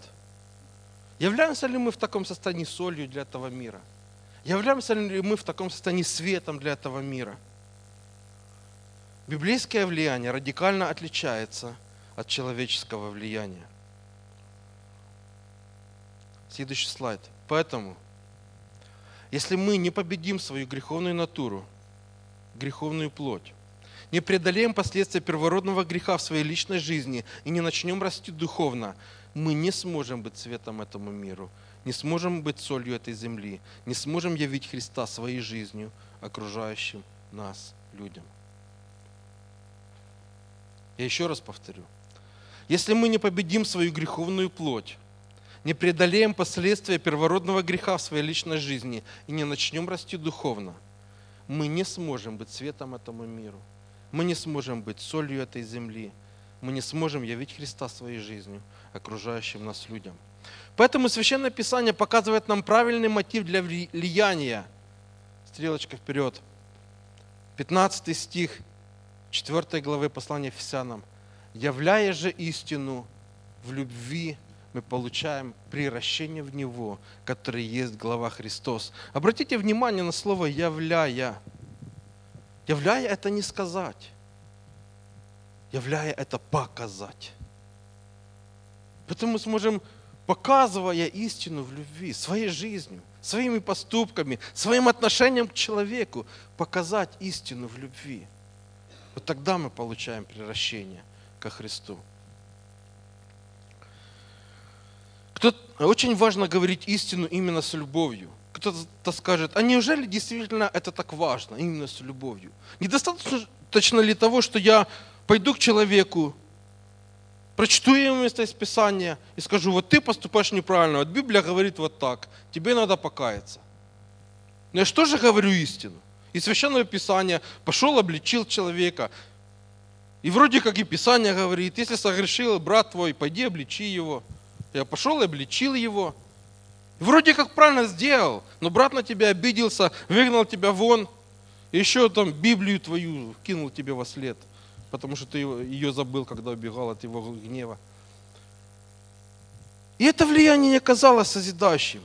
Являемся ли мы в таком состоянии солью для этого мира? Являемся ли мы в таком состоянии светом для этого мира? Библейское влияние радикально отличается от человеческого влияния. Следующий слайд. Поэтому, если мы не победим свою греховную натуру, греховную плоть, не преодолеем последствия первородного греха в своей личной жизни и не начнем расти духовно, мы не сможем быть светом этому миру, не сможем быть солью этой земли, не сможем явить Христа своей жизнью окружающим нас людям. Я еще раз повторю. Если мы не победим свою греховную плоть, не преодолеем последствия первородного греха в своей личной жизни и не начнем расти духовно, мы не сможем быть светом этому миру мы не сможем быть солью этой земли, мы не сможем явить Христа своей жизнью окружающим нас людям. Поэтому Священное Писание показывает нам правильный мотив для влияния. Стрелочка вперед. 15 стих 4 главы послания Ефесянам. «Являя же истину в любви, мы получаем приращение в Него, который есть глава Христос». Обратите внимание на слово «являя». Являя это не сказать. Являя это показать. Поэтому мы сможем, показывая истину в любви, своей жизнью, своими поступками, своим отношением к человеку, показать истину в любви. Вот тогда мы получаем превращение ко Христу. Кто, очень важно говорить истину именно с любовью кто-то скажет, а неужели действительно это так важно, именно с любовью? Недостаточно ли того, что я пойду к человеку, прочту ему место из Писания и скажу, вот ты поступаешь неправильно, вот Библия говорит вот так, тебе надо покаяться. Но я что же говорю истину? И Священное Писание пошел, обличил человека. И вроде как и Писание говорит, если согрешил брат твой, пойди обличи его. Я пошел и обличил его. Вроде как правильно сделал, но брат на тебя обиделся, выгнал тебя вон, еще там Библию твою кинул тебе во след, потому что ты ее забыл, когда убегал от его гнева. И это влияние не оказалось созидающим.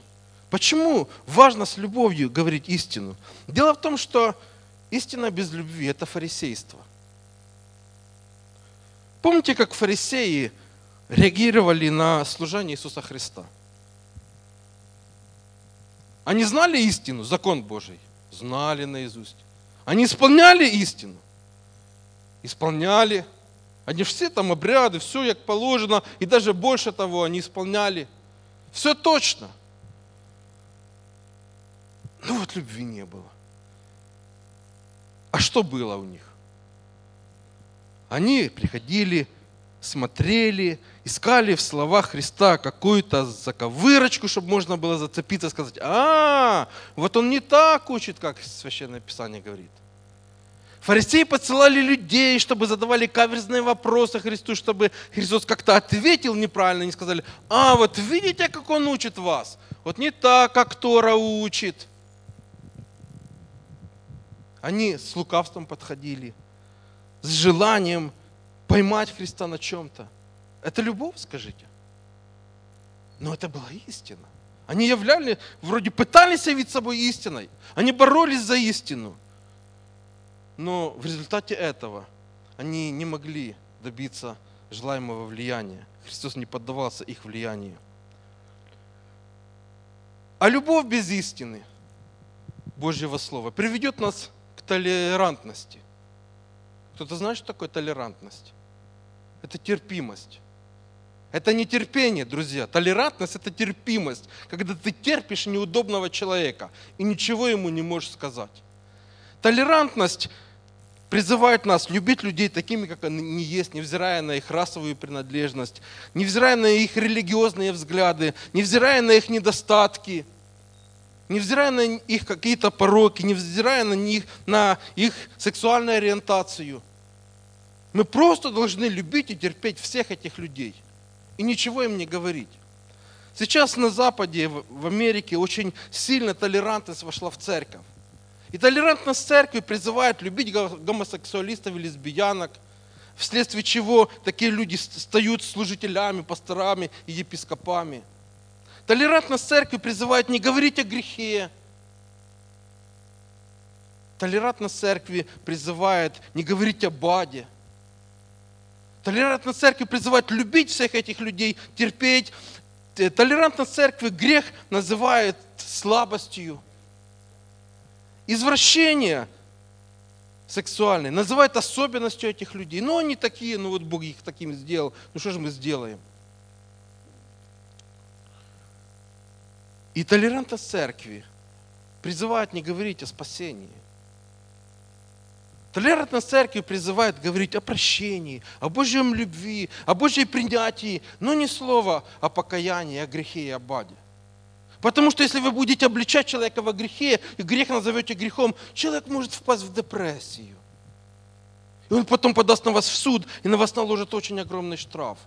Почему важно с любовью говорить истину? Дело в том, что истина без любви – это фарисейство. Помните, как фарисеи реагировали на служение Иисуса Христа? Они знали истину, закон Божий? Знали наизусть. Они исполняли истину? Исполняли. Они все там обряды, все как положено, и даже больше того, они исполняли. Все точно. Ну вот любви не было. А что было у них? Они приходили смотрели, искали в словах Христа какую-то заковырочку, чтобы можно было зацепиться и сказать, а, вот он не так учит, как Священное Писание говорит. Фарисеи посылали людей, чтобы задавали каверзные вопросы Христу, чтобы Христос как-то ответил неправильно, не сказали, а, вот видите, как он учит вас? Вот не так, как Тора учит. Они с лукавством подходили – с желанием поймать Христа на чем-то. Это любовь, скажите? Но это была истина. Они являли, вроде пытались явить собой истиной. Они боролись за истину. Но в результате этого они не могли добиться желаемого влияния. Христос не поддавался их влиянию. А любовь без истины Божьего Слова приведет нас к толерантности. Кто-то знает, что такое толерантность? Это терпимость. Это не терпение, друзья. Толерантность – это терпимость, когда ты терпишь неудобного человека и ничего ему не можешь сказать. Толерантность призывает нас любить людей такими, как они есть, невзирая на их расовую принадлежность, невзирая на их религиозные взгляды, невзирая на их недостатки, невзирая на их какие-то пороки, невзирая на них, на их сексуальную ориентацию. Мы просто должны любить и терпеть всех этих людей и ничего им не говорить. Сейчас на Западе, в Америке, очень сильно толерантность вошла в церковь. И толерантность церкви призывает любить гомосексуалистов и лесбиянок, вследствие чего такие люди стают служителями, пасторами и епископами. Толерантность церкви призывает не говорить о грехе. Толерантность церкви призывает не говорить о баде. Толерантность церкви призывает любить всех этих людей, терпеть. Э, толерантность церкви грех называет слабостью. Извращение сексуальное называет особенностью этих людей. Но они такие, ну вот Бог их такими сделал. Ну что же мы сделаем? И толерантность церкви призывает не говорить о спасении. Толерантность церкви призывает говорить о прощении, о Божьем любви, о Божьей принятии, но не слово о покаянии, о грехе и о баде. Потому что если вы будете обличать человека во грехе, и грех назовете грехом, человек может впасть в депрессию. И он потом подаст на вас в суд, и на вас наложит очень огромный штраф.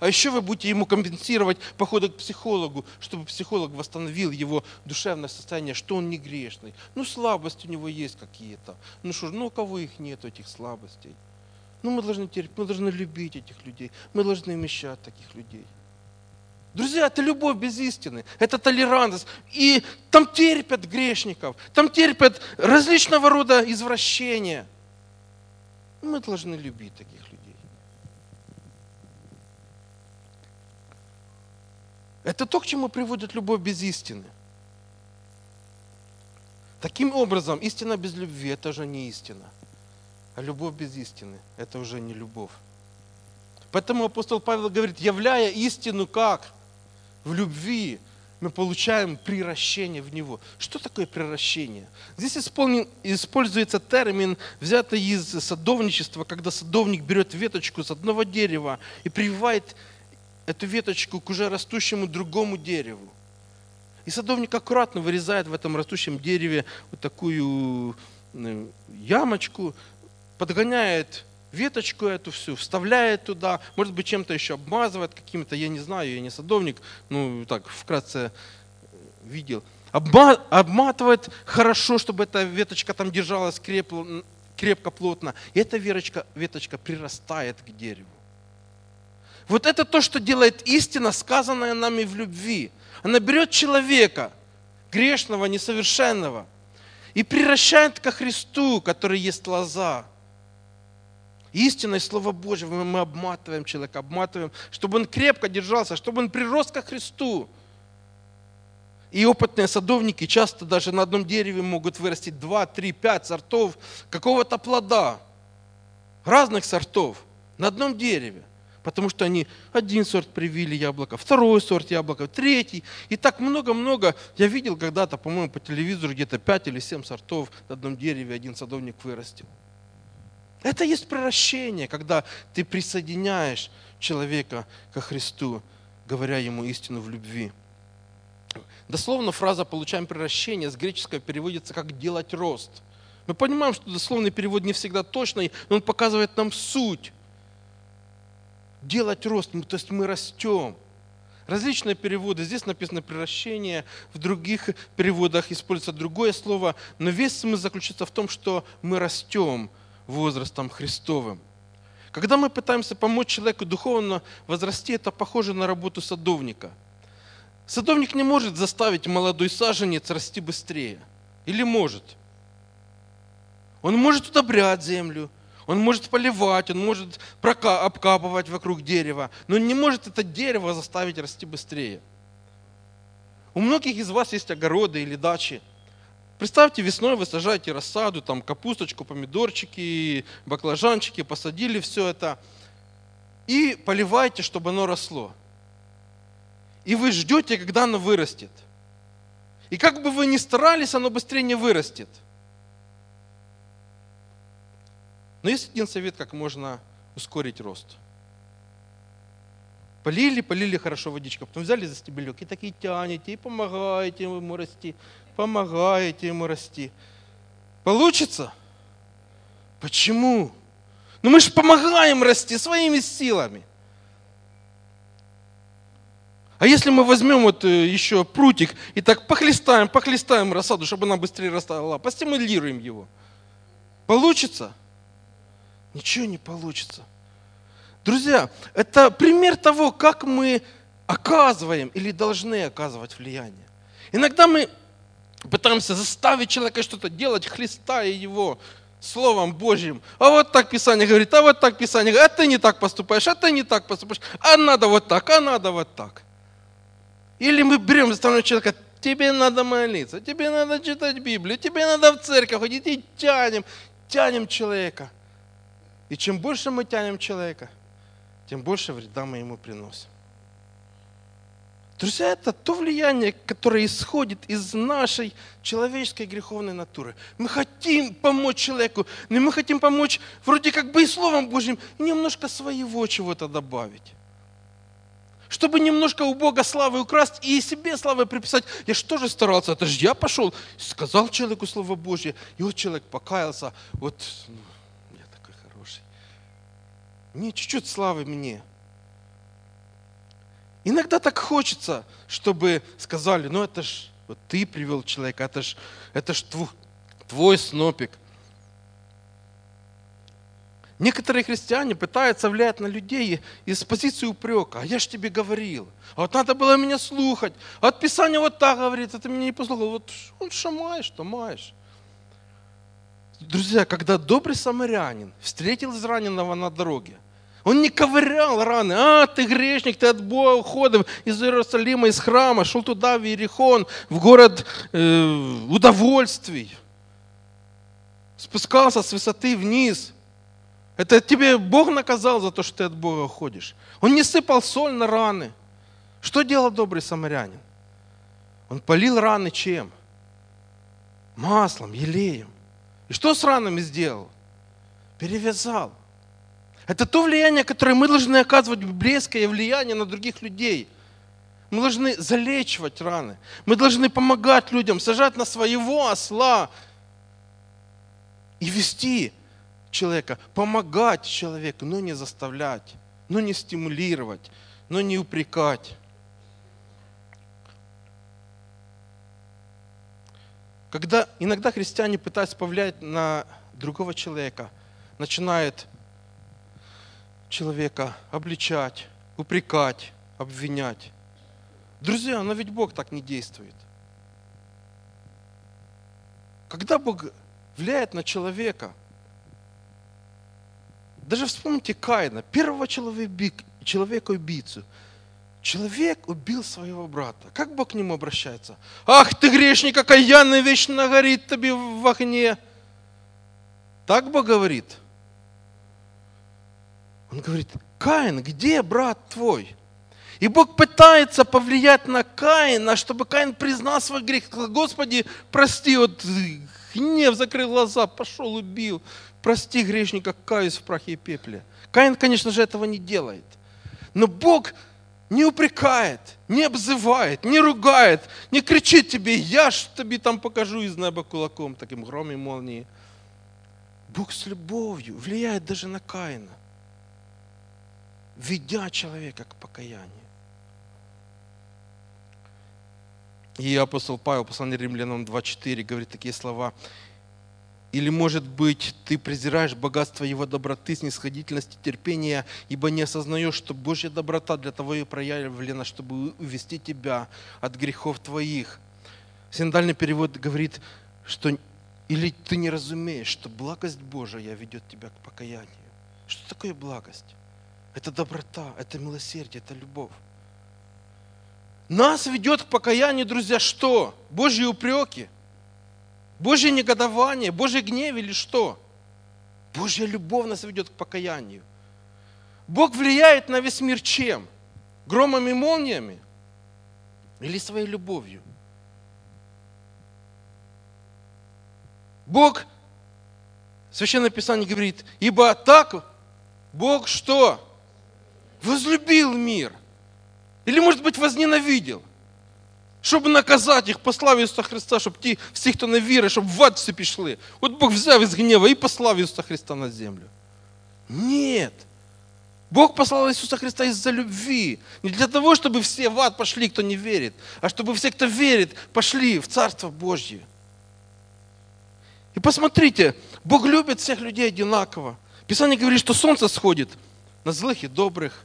А еще вы будете ему компенсировать походы к психологу, чтобы психолог восстановил его душевное состояние, что он не грешный. Ну, слабости у него есть какие-то. Ну что ж, ну у кого их нет, этих слабостей? Ну, мы должны терпеть, мы должны любить этих людей, мы должны вмещать таких людей. Друзья, это любовь без истины, это толерантность. И там терпят грешников, там терпят различного рода извращения. Мы должны любить таких людей. Это то, к чему приводит любовь без истины. Таким образом, истина без любви – это уже не истина. А любовь без истины – это уже не любовь. Поэтому апостол Павел говорит, являя истину как? В любви мы получаем приращение в него. Что такое приращение? Здесь исполнен, используется термин, взятый из садовничества, когда садовник берет веточку с одного дерева и прививает эту веточку к уже растущему другому дереву. И садовник аккуратно вырезает в этом растущем дереве вот такую э, ямочку, подгоняет веточку эту всю, вставляет туда, может быть, чем-то еще обмазывает каким-то, я не знаю, я не садовник, ну, так, вкратце э, видел. Обматывает хорошо, чтобы эта веточка там держалась крепко, крепко плотно. И эта веточка, веточка прирастает к дереву. Вот это то, что делает истина, сказанная нами в любви. Она берет человека, грешного, несовершенного, и превращает ко Христу, который есть лоза. Истинное Слово Божье мы обматываем человека, обматываем, чтобы он крепко держался, чтобы он прирос ко Христу. И опытные садовники часто даже на одном дереве могут вырастить 2, 3, 5 сортов какого-то плода, разных сортов на одном дереве потому что они один сорт привили яблоко, второй сорт яблока, третий. И так много-много. Я видел когда-то, по-моему, по телевизору где-то пять или семь сортов на одном дереве один садовник вырастил. Это есть превращение, когда ты присоединяешь человека ко Христу, говоря ему истину в любви. Дословно фраза «получаем превращение» с греческого переводится как «делать рост». Мы понимаем, что дословный перевод не всегда точный, но он показывает нам суть делать рост, то есть мы растем. Различные переводы. Здесь написано превращение, в других переводах используется другое слово. Но весь смысл заключается в том, что мы растем возрастом Христовым. Когда мы пытаемся помочь человеку духовно возрасти, это похоже на работу садовника. Садовник не может заставить молодой саженец расти быстрее. Или может? Он может удобрять землю, он может поливать, он может обкапывать вокруг дерева, но он не может это дерево заставить расти быстрее. У многих из вас есть огороды или дачи. Представьте, весной вы сажаете рассаду, там капусточку, помидорчики, баклажанчики, посадили все это и поливаете, чтобы оно росло. И вы ждете, когда оно вырастет. И как бы вы ни старались, оно быстрее не вырастет – Но есть один совет, как можно ускорить рост. Полили, полили хорошо водичка, потом взяли за стебелек и такие тянете, и помогаете ему расти, помогаете ему расти. Получится? Почему? Ну мы же помогаем расти своими силами. А если мы возьмем вот э, еще прутик и так похлестаем, похлестаем рассаду, чтобы она быстрее растала, постимулируем его, получится? Ничего не получится. Друзья, это пример того, как мы оказываем или должны оказывать влияние. Иногда мы пытаемся заставить человека что-то делать, хлестая его Словом Божьим. А вот так Писание говорит, а вот так Писание говорит, а ты не так поступаешь, а ты не так поступаешь, а надо вот так, а надо вот так. Или мы берем, заставляем человека, тебе надо молиться, тебе надо читать Библию, тебе надо в церковь ходить и тянем, тянем человека. И чем больше мы тянем человека, тем больше вреда мы ему приносим. Друзья, это то влияние, которое исходит из нашей человеческой греховной натуры. Мы хотим помочь человеку, но мы хотим помочь вроде как бы и Словом Божьим, и немножко своего чего-то добавить. Чтобы немножко у Бога славы украсть и себе славы приписать. Я же тоже старался, это же я пошел, сказал человеку Слово Божье, и вот человек покаялся, вот ну, не, чуть-чуть славы мне. Иногда так хочется, чтобы сказали, ну это ж вот ты привел человека, это ж, это ж твой, твой снопик. Некоторые христиане пытаются влиять на людей из позиции упрека. А я ж тебе говорил. А вот надо было меня слухать. А от Писания вот так говорит, а ты меня не послухал. Вот он что маешь, то маешь. Друзья, когда добрый самарянин встретил израненного на дороге, он не ковырял раны. А, ты грешник, ты от Бога уходом из Иерусалима, из храма, шел туда, в Иерихон, в город э, удовольствий. Спускался с высоты вниз. Это тебе Бог наказал за то, что ты от Бога уходишь. Он не сыпал соль на раны. Что делал добрый самарянин? Он полил раны чем? Маслом, елеем. И что с ранами сделал? Перевязал. Это то влияние, которое мы должны оказывать, библейское влияние на других людей. Мы должны залечивать раны. Мы должны помогать людям, сажать на своего осла и вести человека, помогать человеку, но не заставлять, но не стимулировать, но не упрекать. Когда иногда христиане пытаются повлиять на другого человека, начинают человека обличать, упрекать, обвинять. Друзья, но ведь Бог так не действует. Когда Бог влияет на человека, даже вспомните Каина, первого человека-убийцу. Человек убил своего брата. Как Бог к нему обращается? Ах ты грешник, окаянный, вечно горит тебе в огне. Так Бог говорит – он говорит, Каин, где брат твой? И Бог пытается повлиять на Каина, чтобы Каин признал свой грех. Господи, прости, вот гнев закрыл глаза, пошел, убил. Прости грешника, каюсь в прахе и пепле. Каин, конечно же, этого не делает. Но Бог не упрекает, не обзывает, не ругает, не кричит тебе, я ж тебе там покажу из неба кулаком, таким гром и молнии. Бог с любовью влияет даже на Каина ведя человека к покаянию. И апостол Павел, послание римлянам 2.4, говорит такие слова. Или, может быть, ты презираешь богатство Его доброты, снисходительности, терпения, ибо не осознаешь, что Божья доброта для того и проявлена, чтобы увести тебя от грехов твоих. Синодальный перевод говорит, что или ты не разумеешь, что благость Божия ведет тебя к покаянию. Что такое благость? Это доброта, это милосердие, это любовь. Нас ведет к покаянию, друзья, что? Божьи упреки – Божье негодование, Божий гнев или что? Божья любовь нас ведет к покаянию. Бог влияет на весь мир чем? Громами и молниями? Или своей любовью? Бог, Священное Писание говорит, ибо так Бог что? Возлюбил мир. Или, может быть, возненавидел щоб наказати їх, послав Ісуса Христа, щоб ті, всі, хто не вірить, щоб в ад всі пішли. От Бог взяв із гнева і послав Ісуса Христа на землю. Нет. Бог послал Иисуса Христа из-за любви. Не для того, чтобы все в ад пошли, кто не верит, а чтобы все, кто верит, пошли в Царство Божье. И посмотрите, Бог любит всех людей одинаково. Писание говорит, что солнце сходит на злых и добрых,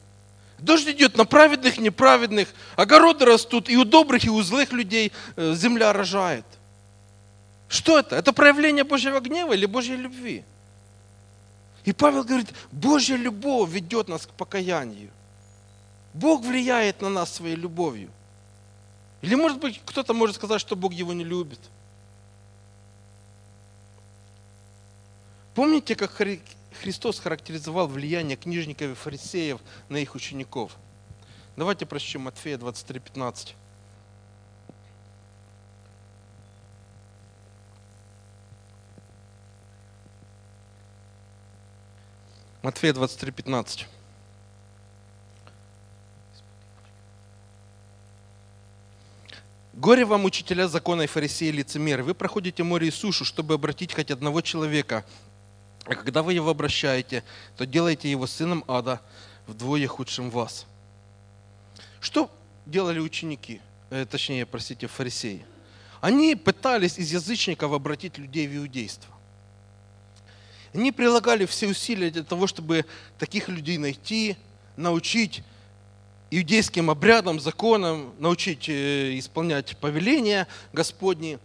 Дождь идет на праведных, неправедных, огороды растут и у добрых, и у злых людей э, земля рожает. Что это? Это проявление Божьего гнева или Божьей любви? И Павел говорит, Божья любовь ведет нас к покаянию. Бог влияет на нас своей любовью. Или, может быть, кто-то может сказать, что Бог его не любит. Помните, как Христос характеризовал влияние книжников и фарисеев на их учеников. Давайте прочтем Матфея 23:15. Матфея 23:15. Горе вам, учителя закона и фарисеи лицемеры, вы проходите море и сушу, чтобы обратить хоть одного человека а когда вы его обращаете, то делайте его сыном ада, вдвое худшим вас. Что делали ученики, э, точнее, простите, фарисеи? Они пытались из язычников обратить людей в иудейство. Они прилагали все усилия для того, чтобы таких людей найти, научить иудейским обрядам, законам, научить э, исполнять повеления Господни.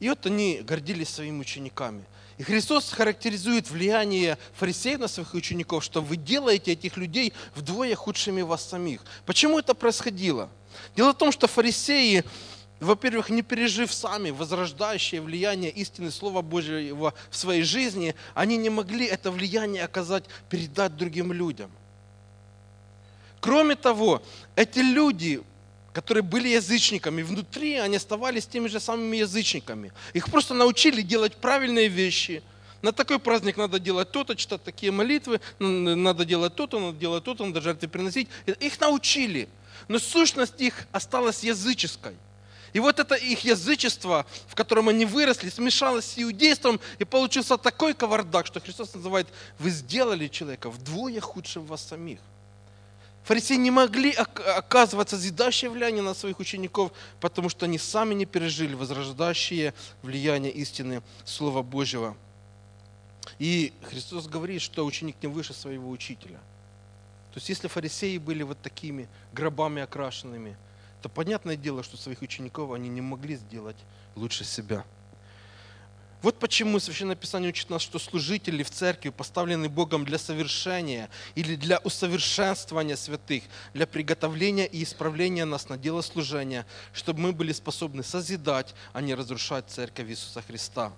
И вот они гордились своими учениками – и Христос характеризует влияние фарисеев на своих учеников, что вы делаете этих людей вдвое худшими вас самих. Почему это происходило? Дело в том, что фарисеи, во-первых, не пережив сами возрождающее влияние истины Слова Божьего в своей жизни, они не могли это влияние оказать, передать другим людям. Кроме того, эти люди которые были язычниками, внутри они оставались теми же самыми язычниками. Их просто научили делать правильные вещи. На такой праздник надо делать то-то, читать такие молитвы, надо делать то-то, надо делать то-то, надо жертвы приносить. Их научили, но сущность их осталась языческой. И вот это их язычество, в котором они выросли, смешалось с иудейством, и получился такой кавардак, что Христос называет, вы сделали человека вдвое худшим вас самих. Фарисеи не могли оказывать созидающее влияние на своих учеников, потому что они сами не пережили возрождающее влияние истины Слова Божьего. И Христос говорит, что ученик не выше своего учителя. То есть если фарисеи были вот такими гробами окрашенными, то понятное дело, что своих учеников они не могли сделать лучше себя. Вот почему Священное Писание учит нас, что служители в церкви поставлены Богом для совершения или для усовершенствования святых, для приготовления и исправления нас на дело служения, чтобы мы были способны созидать, а не разрушать церковь Иисуса Христа.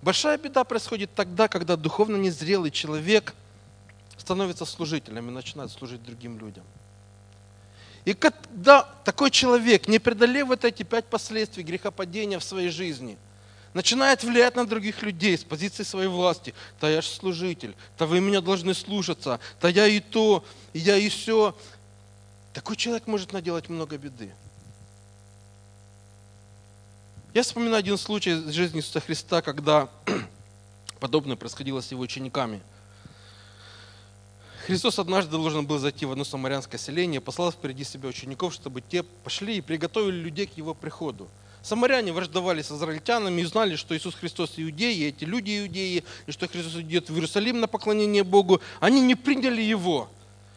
Большая беда происходит тогда, когда духовно незрелый человек становится служителем и начинает служить другим людям. И когда такой человек, не преодолев вот эти пять последствий грехопадения в своей жизни – начинает влиять на других людей с позиции своей власти. Да я же служитель, да вы меня должны слушаться, да я и то, и я и все. Такой человек может наделать много беды. Я вспоминаю один случай из жизни Иисуса Христа, когда подобное происходило с его учениками. Христос однажды должен был зайти в одно самарянское селение, послал впереди себя учеников, чтобы те пошли и приготовили людей к его приходу. Самаряне враждовали с израильтянами и знали, что Иисус Христос иудей, и эти люди иудеи, и что Христос идет в Иерусалим на поклонение Богу. Они не приняли Его.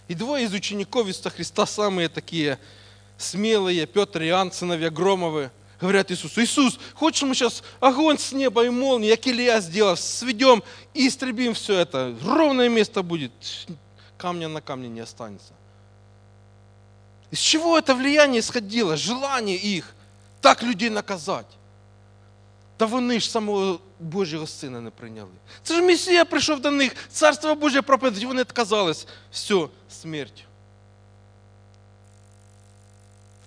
И двое из учеников Иисуса Христа, самые такие смелые, Петр и Иоанн, сыновья Громовы, говорят Иисусу, Иисус, хочешь мы сейчас огонь с неба и молнии, как Илья сделал, сведем и истребим все это. Ровное место будет, камня на камне не останется. Из чего это влияние исходило? Желание их так людей наказать. Та вони ж самого Божого Сина не прийняли. Це ж Месія прийшов до них, Царство Божє проповідь, вони отказались. Все, смерть.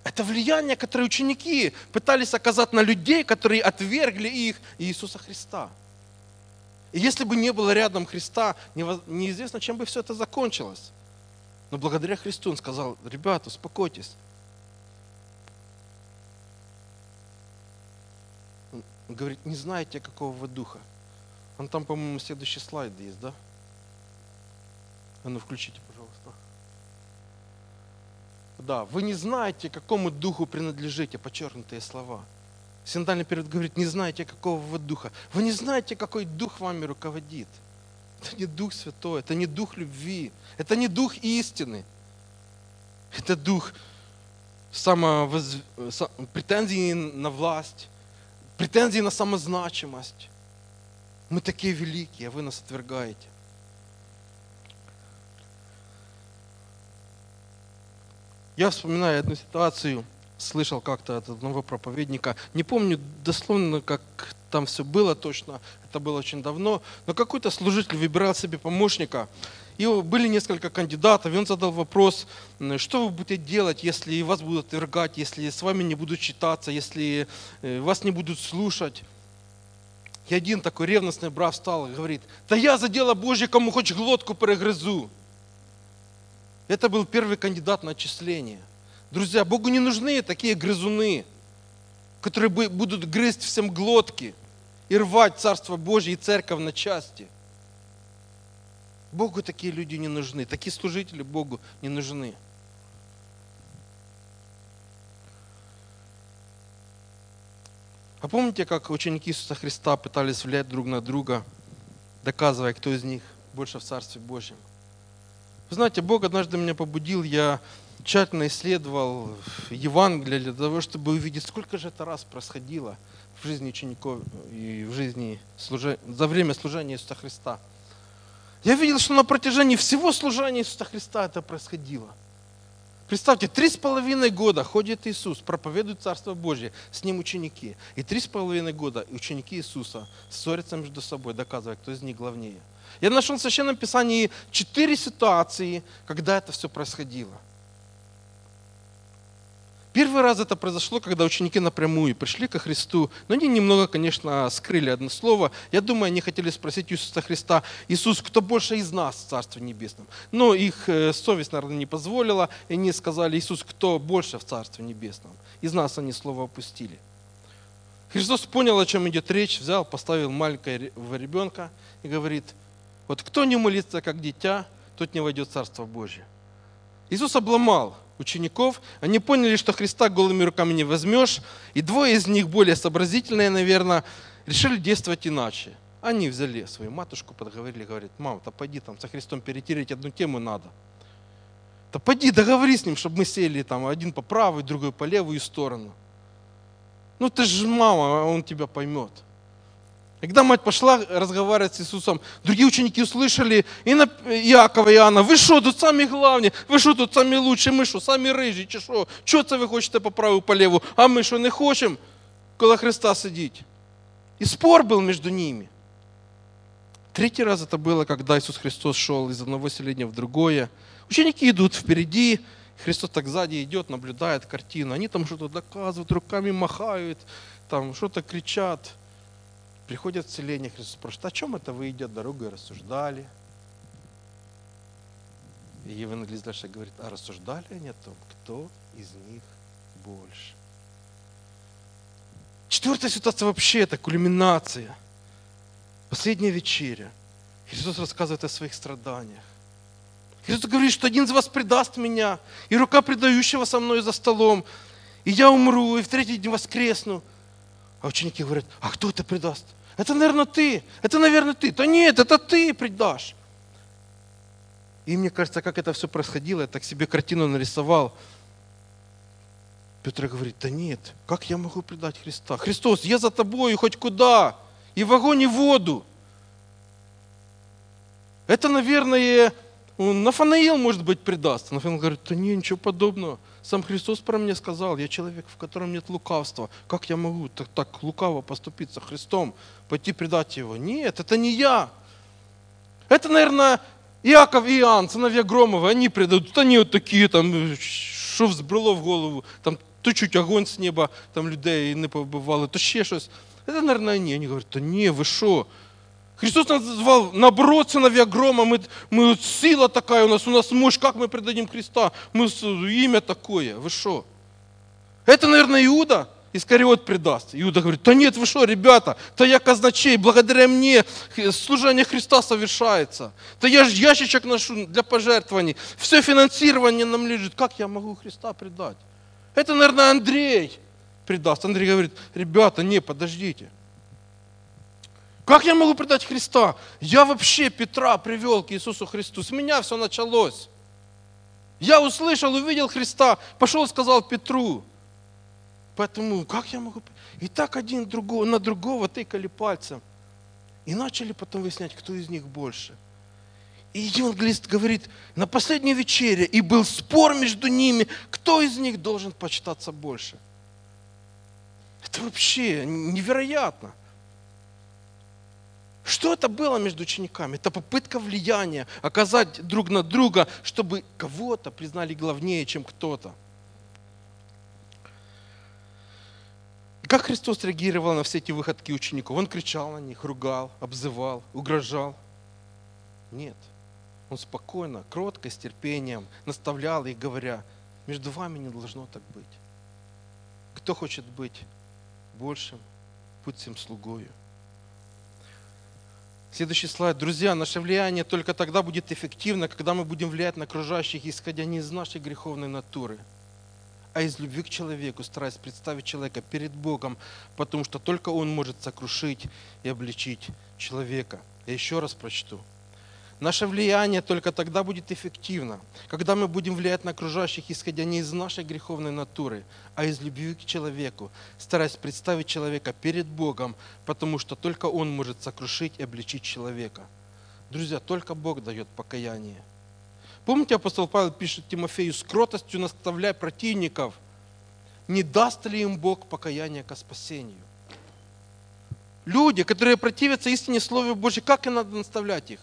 Это влияние, которое ученики пытались оказать на людей, которые отвергли их и Иисуса Христа. И если бы не было рядом Христа, неизвестно, чем бы все это закончилось. Но благодаря Христу он сказал, ребята, успокойтесь. Он говорит, не знаете, какого вы духа. Он там, по-моему, следующий слайд есть, да? А ну, включите, пожалуйста. Да, вы не знаете, какому духу принадлежите, подчеркнутые слова. Синодальный период говорит, не знаете, какого вы духа. Вы не знаете, какой дух вами руководит. Это не Дух Святой, это не Дух любви, это не Дух истины. Это Дух самовоз... претензий на власть, претензий на самозначимость. Мы такие великие, а вы нас отвергаете. Я вспоминаю одну ситуацию, слышал как-то от одного проповедника. Не помню дословно, как там все было точно, это было очень давно, но какой-то служитель выбирал себе помощника, и были несколько кандидатов, и он задал вопрос, что вы будете делать, если вас будут отвергать, если с вами не будут читаться, если э, вас не будут слушать. И один такой ревностный брат встал и говорит, да я за дело Божье кому хоть глотку перегрызу. Это был первый кандидат на отчисление. Друзья, Богу не нужны такие грызуны, которые будут грызть всем глотки и рвать Царство Божье и Церковь на части. Богу такие люди не нужны, такие служители Богу не нужны. А помните, как ученики Иисуса Христа пытались влиять друг на друга, доказывая, кто из них больше в Царстве Божьем? Вы знаете, Бог однажды меня побудил, я тщательно исследовал Евангелие для того, чтобы увидеть, сколько же это раз происходило в жизни учеников и в жизни служения, за время служения Иисуса Христа. Я видел, что на протяжении всего служения Иисуса Христа это происходило. Представьте, три с половиной года ходит Иисус, проповедует Царство Божье, с ним ученики. И три с половиной года ученики Иисуса ссорятся между собой, доказывая, кто из них главнее. Я нашел в Священном Писании четыре ситуации, когда это все происходило. Первый раз это произошло, когда ученики напрямую пришли ко Христу, но они немного, конечно, скрыли одно слово. Я думаю, они хотели спросить Иисуса Христа, Иисус, кто больше из нас в Царстве Небесном? Но их э, совесть, наверное, не позволила, и они сказали, Иисус, кто больше в Царстве Небесном? Из нас они слово опустили. Христос понял, о чем идет речь, взял, поставил маленького ребенка и говорит, вот кто не молится, как дитя, тот не войдет в Царство Божье. Иисус обломал учеников, они поняли, что Христа голыми руками не возьмешь, и двое из них, более сообразительные, наверное, решили действовать иначе. Они взяли свою матушку, подговорили, говорят, мама, да пойди там со Христом перетереть одну тему надо. Да пойди, договори с ним, чтобы мы сели там один по правой, другой по левую сторону. Ну ты же мама, он тебя поймет. И когда мать пошла разговаривать с Иисусом, другие ученики услышали, и на Иакова и Иоанна, вы что, тут самые главные, вы что, тут самые лучшие, мы что, самі рижі, чи що? Що це ви хочете по праву, по леву, а мы что, не хотим, коло Христа сидеть? И спор был между ними. Третий раз это было, когда Иисус Христос шел из одного селения в другое. Ученики идут впереди, Христос так сзади идет, наблюдает картину. Они там что-то доказывают, руками махают, там что-то кричат. Приходят в целение, Христос спрашивает, о чем это вы идет дорогой рассуждали? И евангелист дальше говорит, а рассуждали они о том, кто из них больше. Четвертая ситуация вообще это кульминация. Последняя вечеря. Христос рассказывает о своих страданиях. Христос говорит, что один из вас предаст меня, и рука предающего со мной за столом, и я умру, и в третий день воскресну. А ученики говорят, а кто это предаст? Это, наверное, ты. Это, наверное, ты. Да нет, это ты предашь. И мне кажется, как это все происходило, я так себе картину нарисовал. Петр говорит, да нет, как я могу предать Христа? Христос, я за тобой хоть куда, и в огонь, и в воду. Это, наверное, Нафанаил, может быть, предаст. Нафанаил говорит, да нет, ничего подобного. Сам Христос про меня сказал, я человек, в котором нет лукавства. Как я могу так, так лукаво поступиться Христом, пойти предать его? Нет, это не я. Это, наверное, Иаков и Иоанн, сыновья Громовы, они предадут. Они вот такие там, що взбрело в голову, там то чуть огонь з неба, там людей не побивали, то щось. Це, наверное, ні. Вони говорять, та ні, ви що? Христос назвал, наоборот, сыновья грома, мы, мы сила такая у нас, у нас мощь, как мы предадим Христа? Мы имя такое, вы что? Это, наверное, Иуда Искариот предаст. Иуда говорит, да нет, вы что, ребята, то я казначей, благодаря мне служение Христа совершается. Да я же ящичек ношу для пожертвований, все финансирование нам лежит, как я могу Христа предать? Это, наверное, Андрей предаст. Андрей говорит, ребята, не, подождите. Как я могу предать Христа? Я вообще Петра привел к Иисусу Христу. С меня все началось. Я услышал, увидел Христа, пошел сказал Петру. Поэтому как я могу... И так один другого, на другого тыкали пальцем. И начали потом выяснять, кто из них больше. И евангелист говорит, на последней вечере, и был спор между ними, кто из них должен почитаться больше. Это вообще невероятно. Что это было между учениками? Это попытка влияния, оказать друг на друга, чтобы кого-то признали главнее, чем кто-то. Как Христос реагировал на все эти выходки учеников? Он кричал на них, ругал, обзывал, угрожал? Нет. Он спокойно, кротко, с терпением наставлял их, говоря, между вами не должно так быть. Кто хочет быть большим, будь всем слугою. Следующий слайд. Друзья, наше влияние только тогда будет эффективно, когда мы будем влиять на окружающих, исходя не из нашей греховной натуры, а из любви к человеку, стараясь представить человека перед Богом, потому что только Он может сокрушить и обличить человека. Я еще раз прочту. Наше влияние только тогда будет эффективно, когда мы будем влиять на окружающих, исходя не из нашей греховной натуры, а из любви к человеку, стараясь представить человека перед Богом, потому что только Он может сокрушить и обличить человека. Друзья, только Бог дает покаяние. Помните, апостол Павел пишет Тимофею, с кротостью наставляй противников, не даст ли им Бог покаяние ко спасению? Люди, которые противятся истине Слове Божьей, как и надо наставлять их?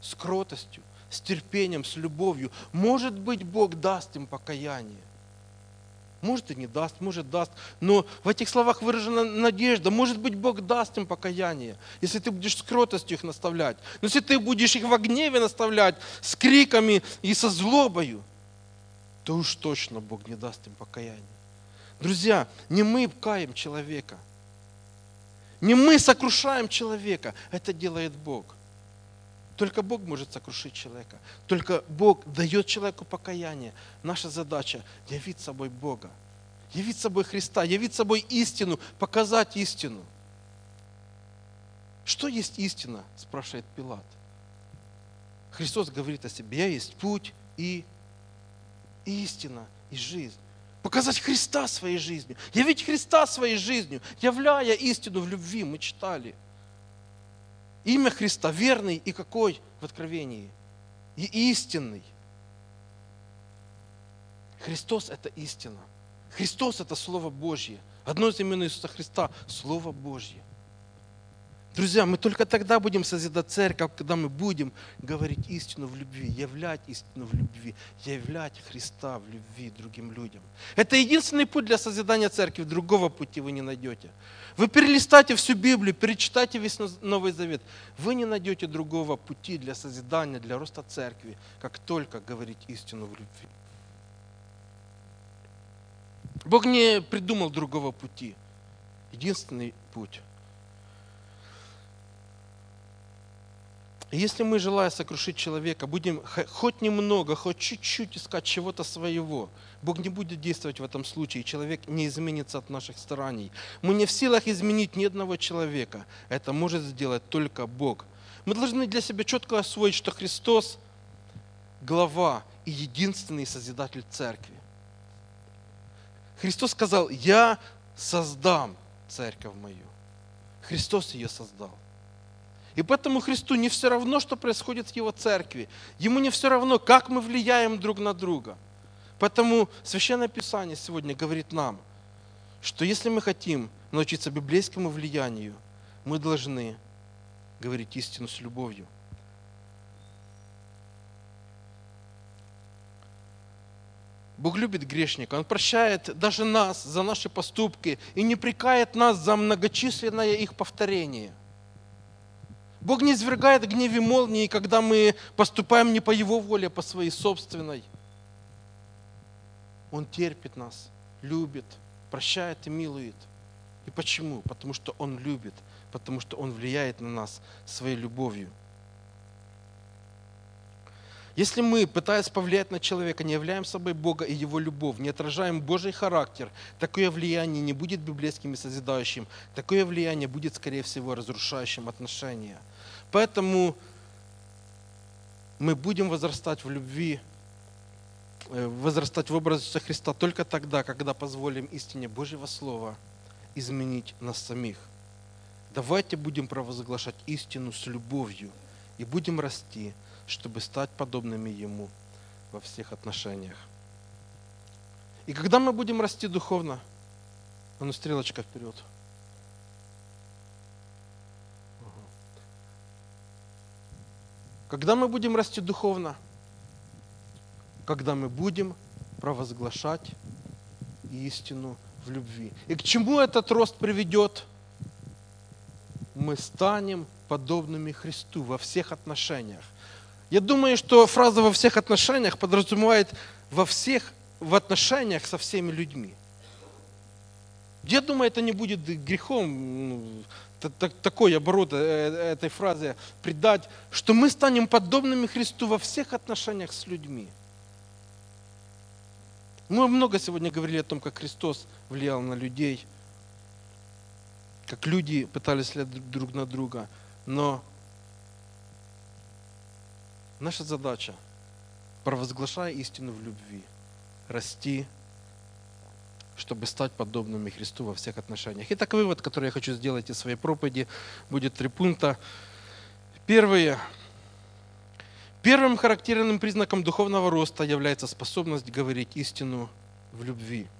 С кротостью, с терпением, с любовью. Может быть, Бог даст им покаяние. Может и не даст, может даст. Но в этих словах выражена надежда. Может быть, Бог даст им покаяние, если ты будешь с кротостью их наставлять. Но если ты будешь их в гневе наставлять, с криками и со злобою, то уж точно Бог не даст им покаяние. Друзья, не мы каем человека. Не мы сокрушаем человека. Это делает Бог. Только Бог может сокрушить человека. Только Бог дает человеку покаяние. Наша задача – явить собой Бога. Явить собой Христа, явить собой истину, показать истину. Что есть истина, спрашивает Пилат. Христос говорит о себе, я есть путь и истина, и жизнь. Показать Христа своей жизнью, явить Христа своей жизнью, являя истину в любви, мы читали – Имя Христа верный и какой в Откровении? И истинный. Христос – это истина. Христос – это Слово Божье. Одно из имен Иисуса Христа – Слово Божье. Друзья, мы только тогда будем созидать церковь, когда мы будем говорить истину в любви, являть истину в любви, являть Христа в любви другим людям. Это единственный путь для созидания церкви, другого пути вы не найдете. Вы перелистайте всю Библию, перечитайте весь Новый Завет. Вы не найдете другого пути для созидания, для роста церкви, как только говорить истину в любви. Бог не придумал другого пути. Единственный путь. Если мы, желая сокрушить человека, будем хоть немного, хоть чуть-чуть искать чего-то своего, Бог не будет действовать в этом случае, человек не изменится от наших стараний. Мы не в силах изменить ни одного человека. Это может сделать только Бог. Мы должны для себя четко освоить, что Христос – глава и единственный Созидатель Церкви. Христос сказал, я создам церковь мою. Христос ее создал. И поэтому Христу не все равно, что происходит в Его церкви. Ему не все равно, как мы влияем друг на друга. Поэтому Священное Писание сегодня говорит нам, что если мы хотим научиться библейскому влиянию, мы должны говорить истину с любовью. Бог любит грешника, Он прощает даже нас за наши поступки и не прикает нас за многочисленное их повторение. Бог не извергает гневе молнии, когда мы поступаем не по Его воле, а по своей собственной. Он терпит нас, любит, прощает и милует. И почему? Потому что Он любит, потому что Он влияет на нас своей любовью. Если мы, пытаясь повлиять на человека, не являем собой Бога и Его любовь, не отражаем Божий характер, такое влияние не будет библейским и созидающим, такое влияние будет, скорее всего, разрушающим отношения. Поэтому мы будем возрастать в любви, э, возрастать в образе Христа только тогда, когда позволим истине Божьего Слова изменить нас самих. Давайте будем провозглашать истину с любовью и будем расти – чтобы стать подобными Ему во всех отношениях. И когда мы будем расти духовно, а ну стрелочка вперед. Когда мы будем расти духовно? Когда мы будем провозглашать истину в любви. И к чему этот рост приведет? Мы станем подобными Христу во всех отношениях. Я думаю, что фраза во всех отношениях подразумевает во всех в отношениях со всеми людьми. Я думаю, это не будет грехом, ну, такой оборот э, этой фразы придать, что мы станем подобными Христу во всех отношениях с людьми. Мы много сегодня говорили о том, как Христос влиял на людей, как люди пытались влиять друг на друга, но Наша задача, провозглашая истину в любви, расти, чтобы стать подобными Христу во всех отношениях. Итак, вывод, который я хочу сделать из своей проповеди, будет три пункта. Первое. Первым характерным признаком духовного роста является способность говорить истину в любви –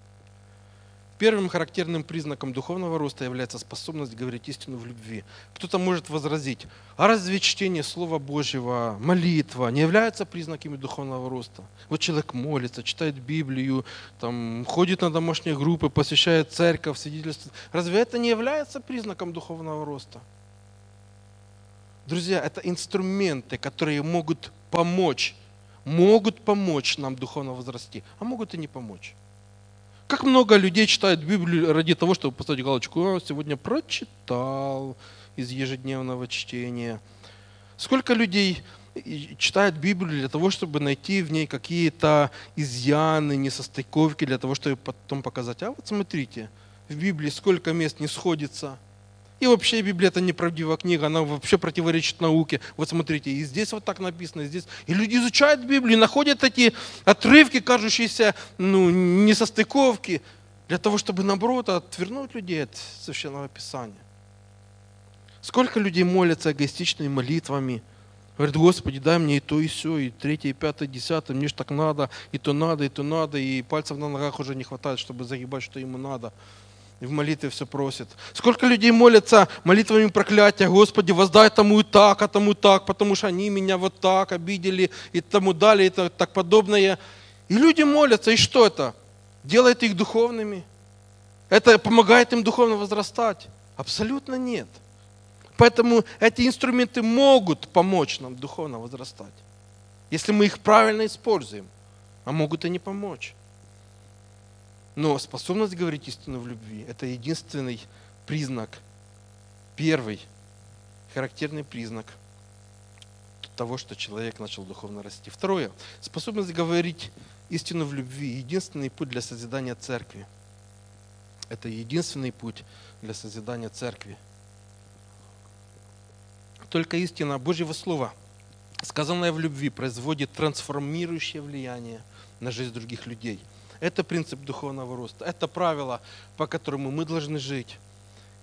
Первым характерным признаком духовного роста является способность говорить истину в любви. Кто-то может возразить, а разве чтение Слова Божьего, молитва не являются признаками духовного роста? Вот человек молится, читает Библию, там, ходит на домашние группы, посещает церковь, свидетельствует. Разве это не является признаком духовного роста? Друзья, это инструменты, которые могут помочь, могут помочь нам духовно возрасти, а могут и не помочь. Как много людей читают Библию ради того, чтобы поставить галочку, О, сегодня прочитал из ежедневного чтения. Сколько людей читают Библию для того, чтобы найти в ней какие-то изъяны, несостыковки, для того, чтобы потом показать, а вот смотрите, в Библии сколько мест не сходится – и вообще Библия это неправдивая книга, она вообще противоречит науке. Вот смотрите, и здесь вот так написано, и здесь. И люди изучают Библию, находят такие отрывки, кажущиеся ну, несостыковки, для того, чтобы наоборот отвернуть людей от Священного Писания. Сколько людей молятся эгоистичными молитвами, Говорит, Господи, дай мне и то, и все, и третье, и пятое, и десятое, мне же так надо, и то надо, и то надо, и пальцев на ногах уже не хватает, чтобы загибать, что ему надо и в молитве все просит. Сколько людей молятся молитвами проклятия, Господи, воздай тому и так, а тому и так, потому что они меня вот так обидели и тому далее, и так подобное. И люди молятся, и что это? Делает их духовными? Это помогает им духовно возрастать? Абсолютно нет. Поэтому эти инструменты могут помочь нам духовно возрастать, если мы их правильно используем, а могут и не помочь. Но способность говорить истину в любви – это единственный признак, первый характерный признак того, что человек начал духовно расти. Второе. Способность говорить истину в любви. Единственный путь для созидания церкви. Это единственный путь для созидания церкви. Только истина Божьего Слова, сказанная в любви, производит трансформирующее влияние на жизнь других людей. Это принцип духовного роста. Это правило, по которому мы должны жить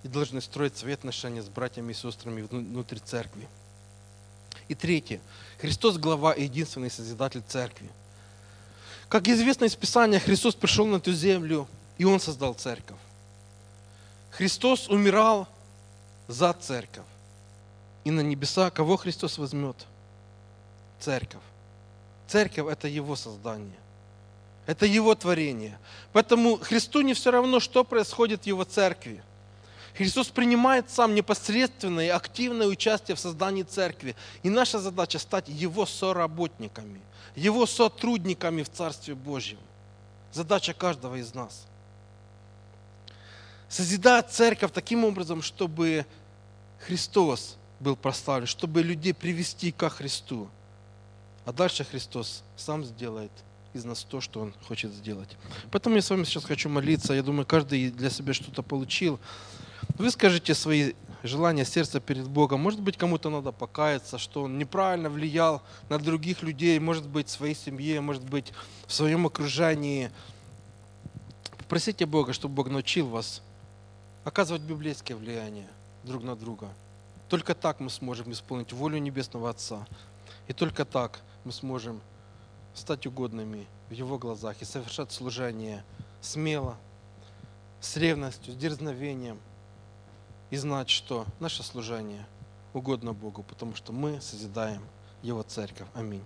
и должны строить свои отношения с братьями и сестрами внутри церкви. И третье. Христос глава и единственный Созидатель церкви. Как известно из Писания, Христос пришел на эту землю, и Он создал церковь. Христос умирал за церковь. И на небеса кого Христос возьмет? Церковь. Церковь – это Его создание. Это Его творение. Поэтому Христу не все равно, что происходит в Его церкви. Христос принимает сам непосредственное и активное участие в создании церкви. И наша задача стать Его соработниками, Его сотрудниками в Царстве Божьем. Задача каждого из нас. Созидать церковь таким образом, чтобы Христос был прославлен, чтобы людей привести ко Христу. А дальше Христос сам сделает из нас то, что Он хочет сделать. Поэтому я с вами сейчас хочу молиться. Я думаю, каждый для себя что-то получил. Вы скажите свои желания сердца перед Богом. Может быть, кому-то надо покаяться, что он неправильно влиял на других людей, может быть, в своей семье, может быть, в своем окружении. Попросите Бога, чтобы Бог научил вас оказывать библейское влияние друг на друга. Только так мы сможем исполнить волю Небесного Отца. И только так мы сможем стать угодными в Его глазах и совершать служение смело, с ревностью, с дерзновением – и знать, что наше служение угодно Богу, потому что мы созидаем Его церковь. Аминь.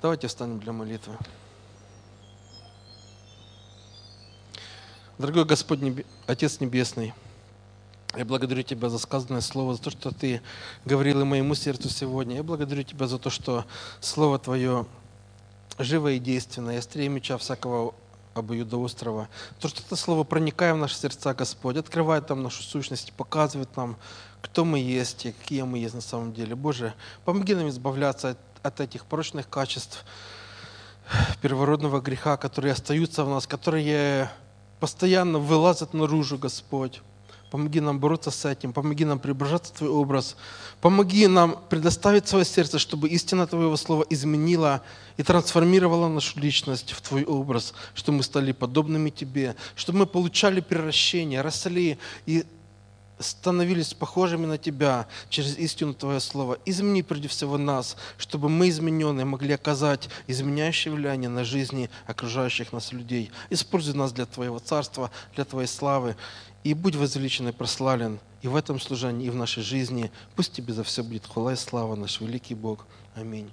Давайте встанем для молитвы. Дорогой Господь, Отец Небесный, я благодарю Тебя за сказанное Слово, за то, что Ты говорил и моему сердцу сегодня. Я благодарю Тебя за то, что Слово Твое живо и действенное, острее меча всякого обоюдоострого. То, что это слово, проникая в наши сердца, Господь, открывает там нашу сущность, показывает нам, кто мы есть и какие мы есть на самом деле. Боже, помоги нам избавляться от, от этих порочных качеств, первородного греха, которые остаются в нас, которые постоянно вылазят наружу, Господь. Помоги нам бороться с этим, помоги нам преображаться в Твой образ, помоги нам предоставить свое сердце, чтобы истина Твоего Слова изменила и трансформировала нашу личность в Твой образ, чтобы мы стали подобными Тебе, чтобы мы получали превращение, росли и становились похожими на Тебя через истину Твое Слово. Измени прежде всего нас, чтобы мы, измененные, могли оказать изменяющее влияние на жизни окружающих нас людей. Используй нас для Твоего Царства, для Твоей славы. И будь возвеличен и прославлен и в этом служении, и в нашей жизни. Пусть Тебе за все будет хвала и слава, наш великий Бог. Аминь.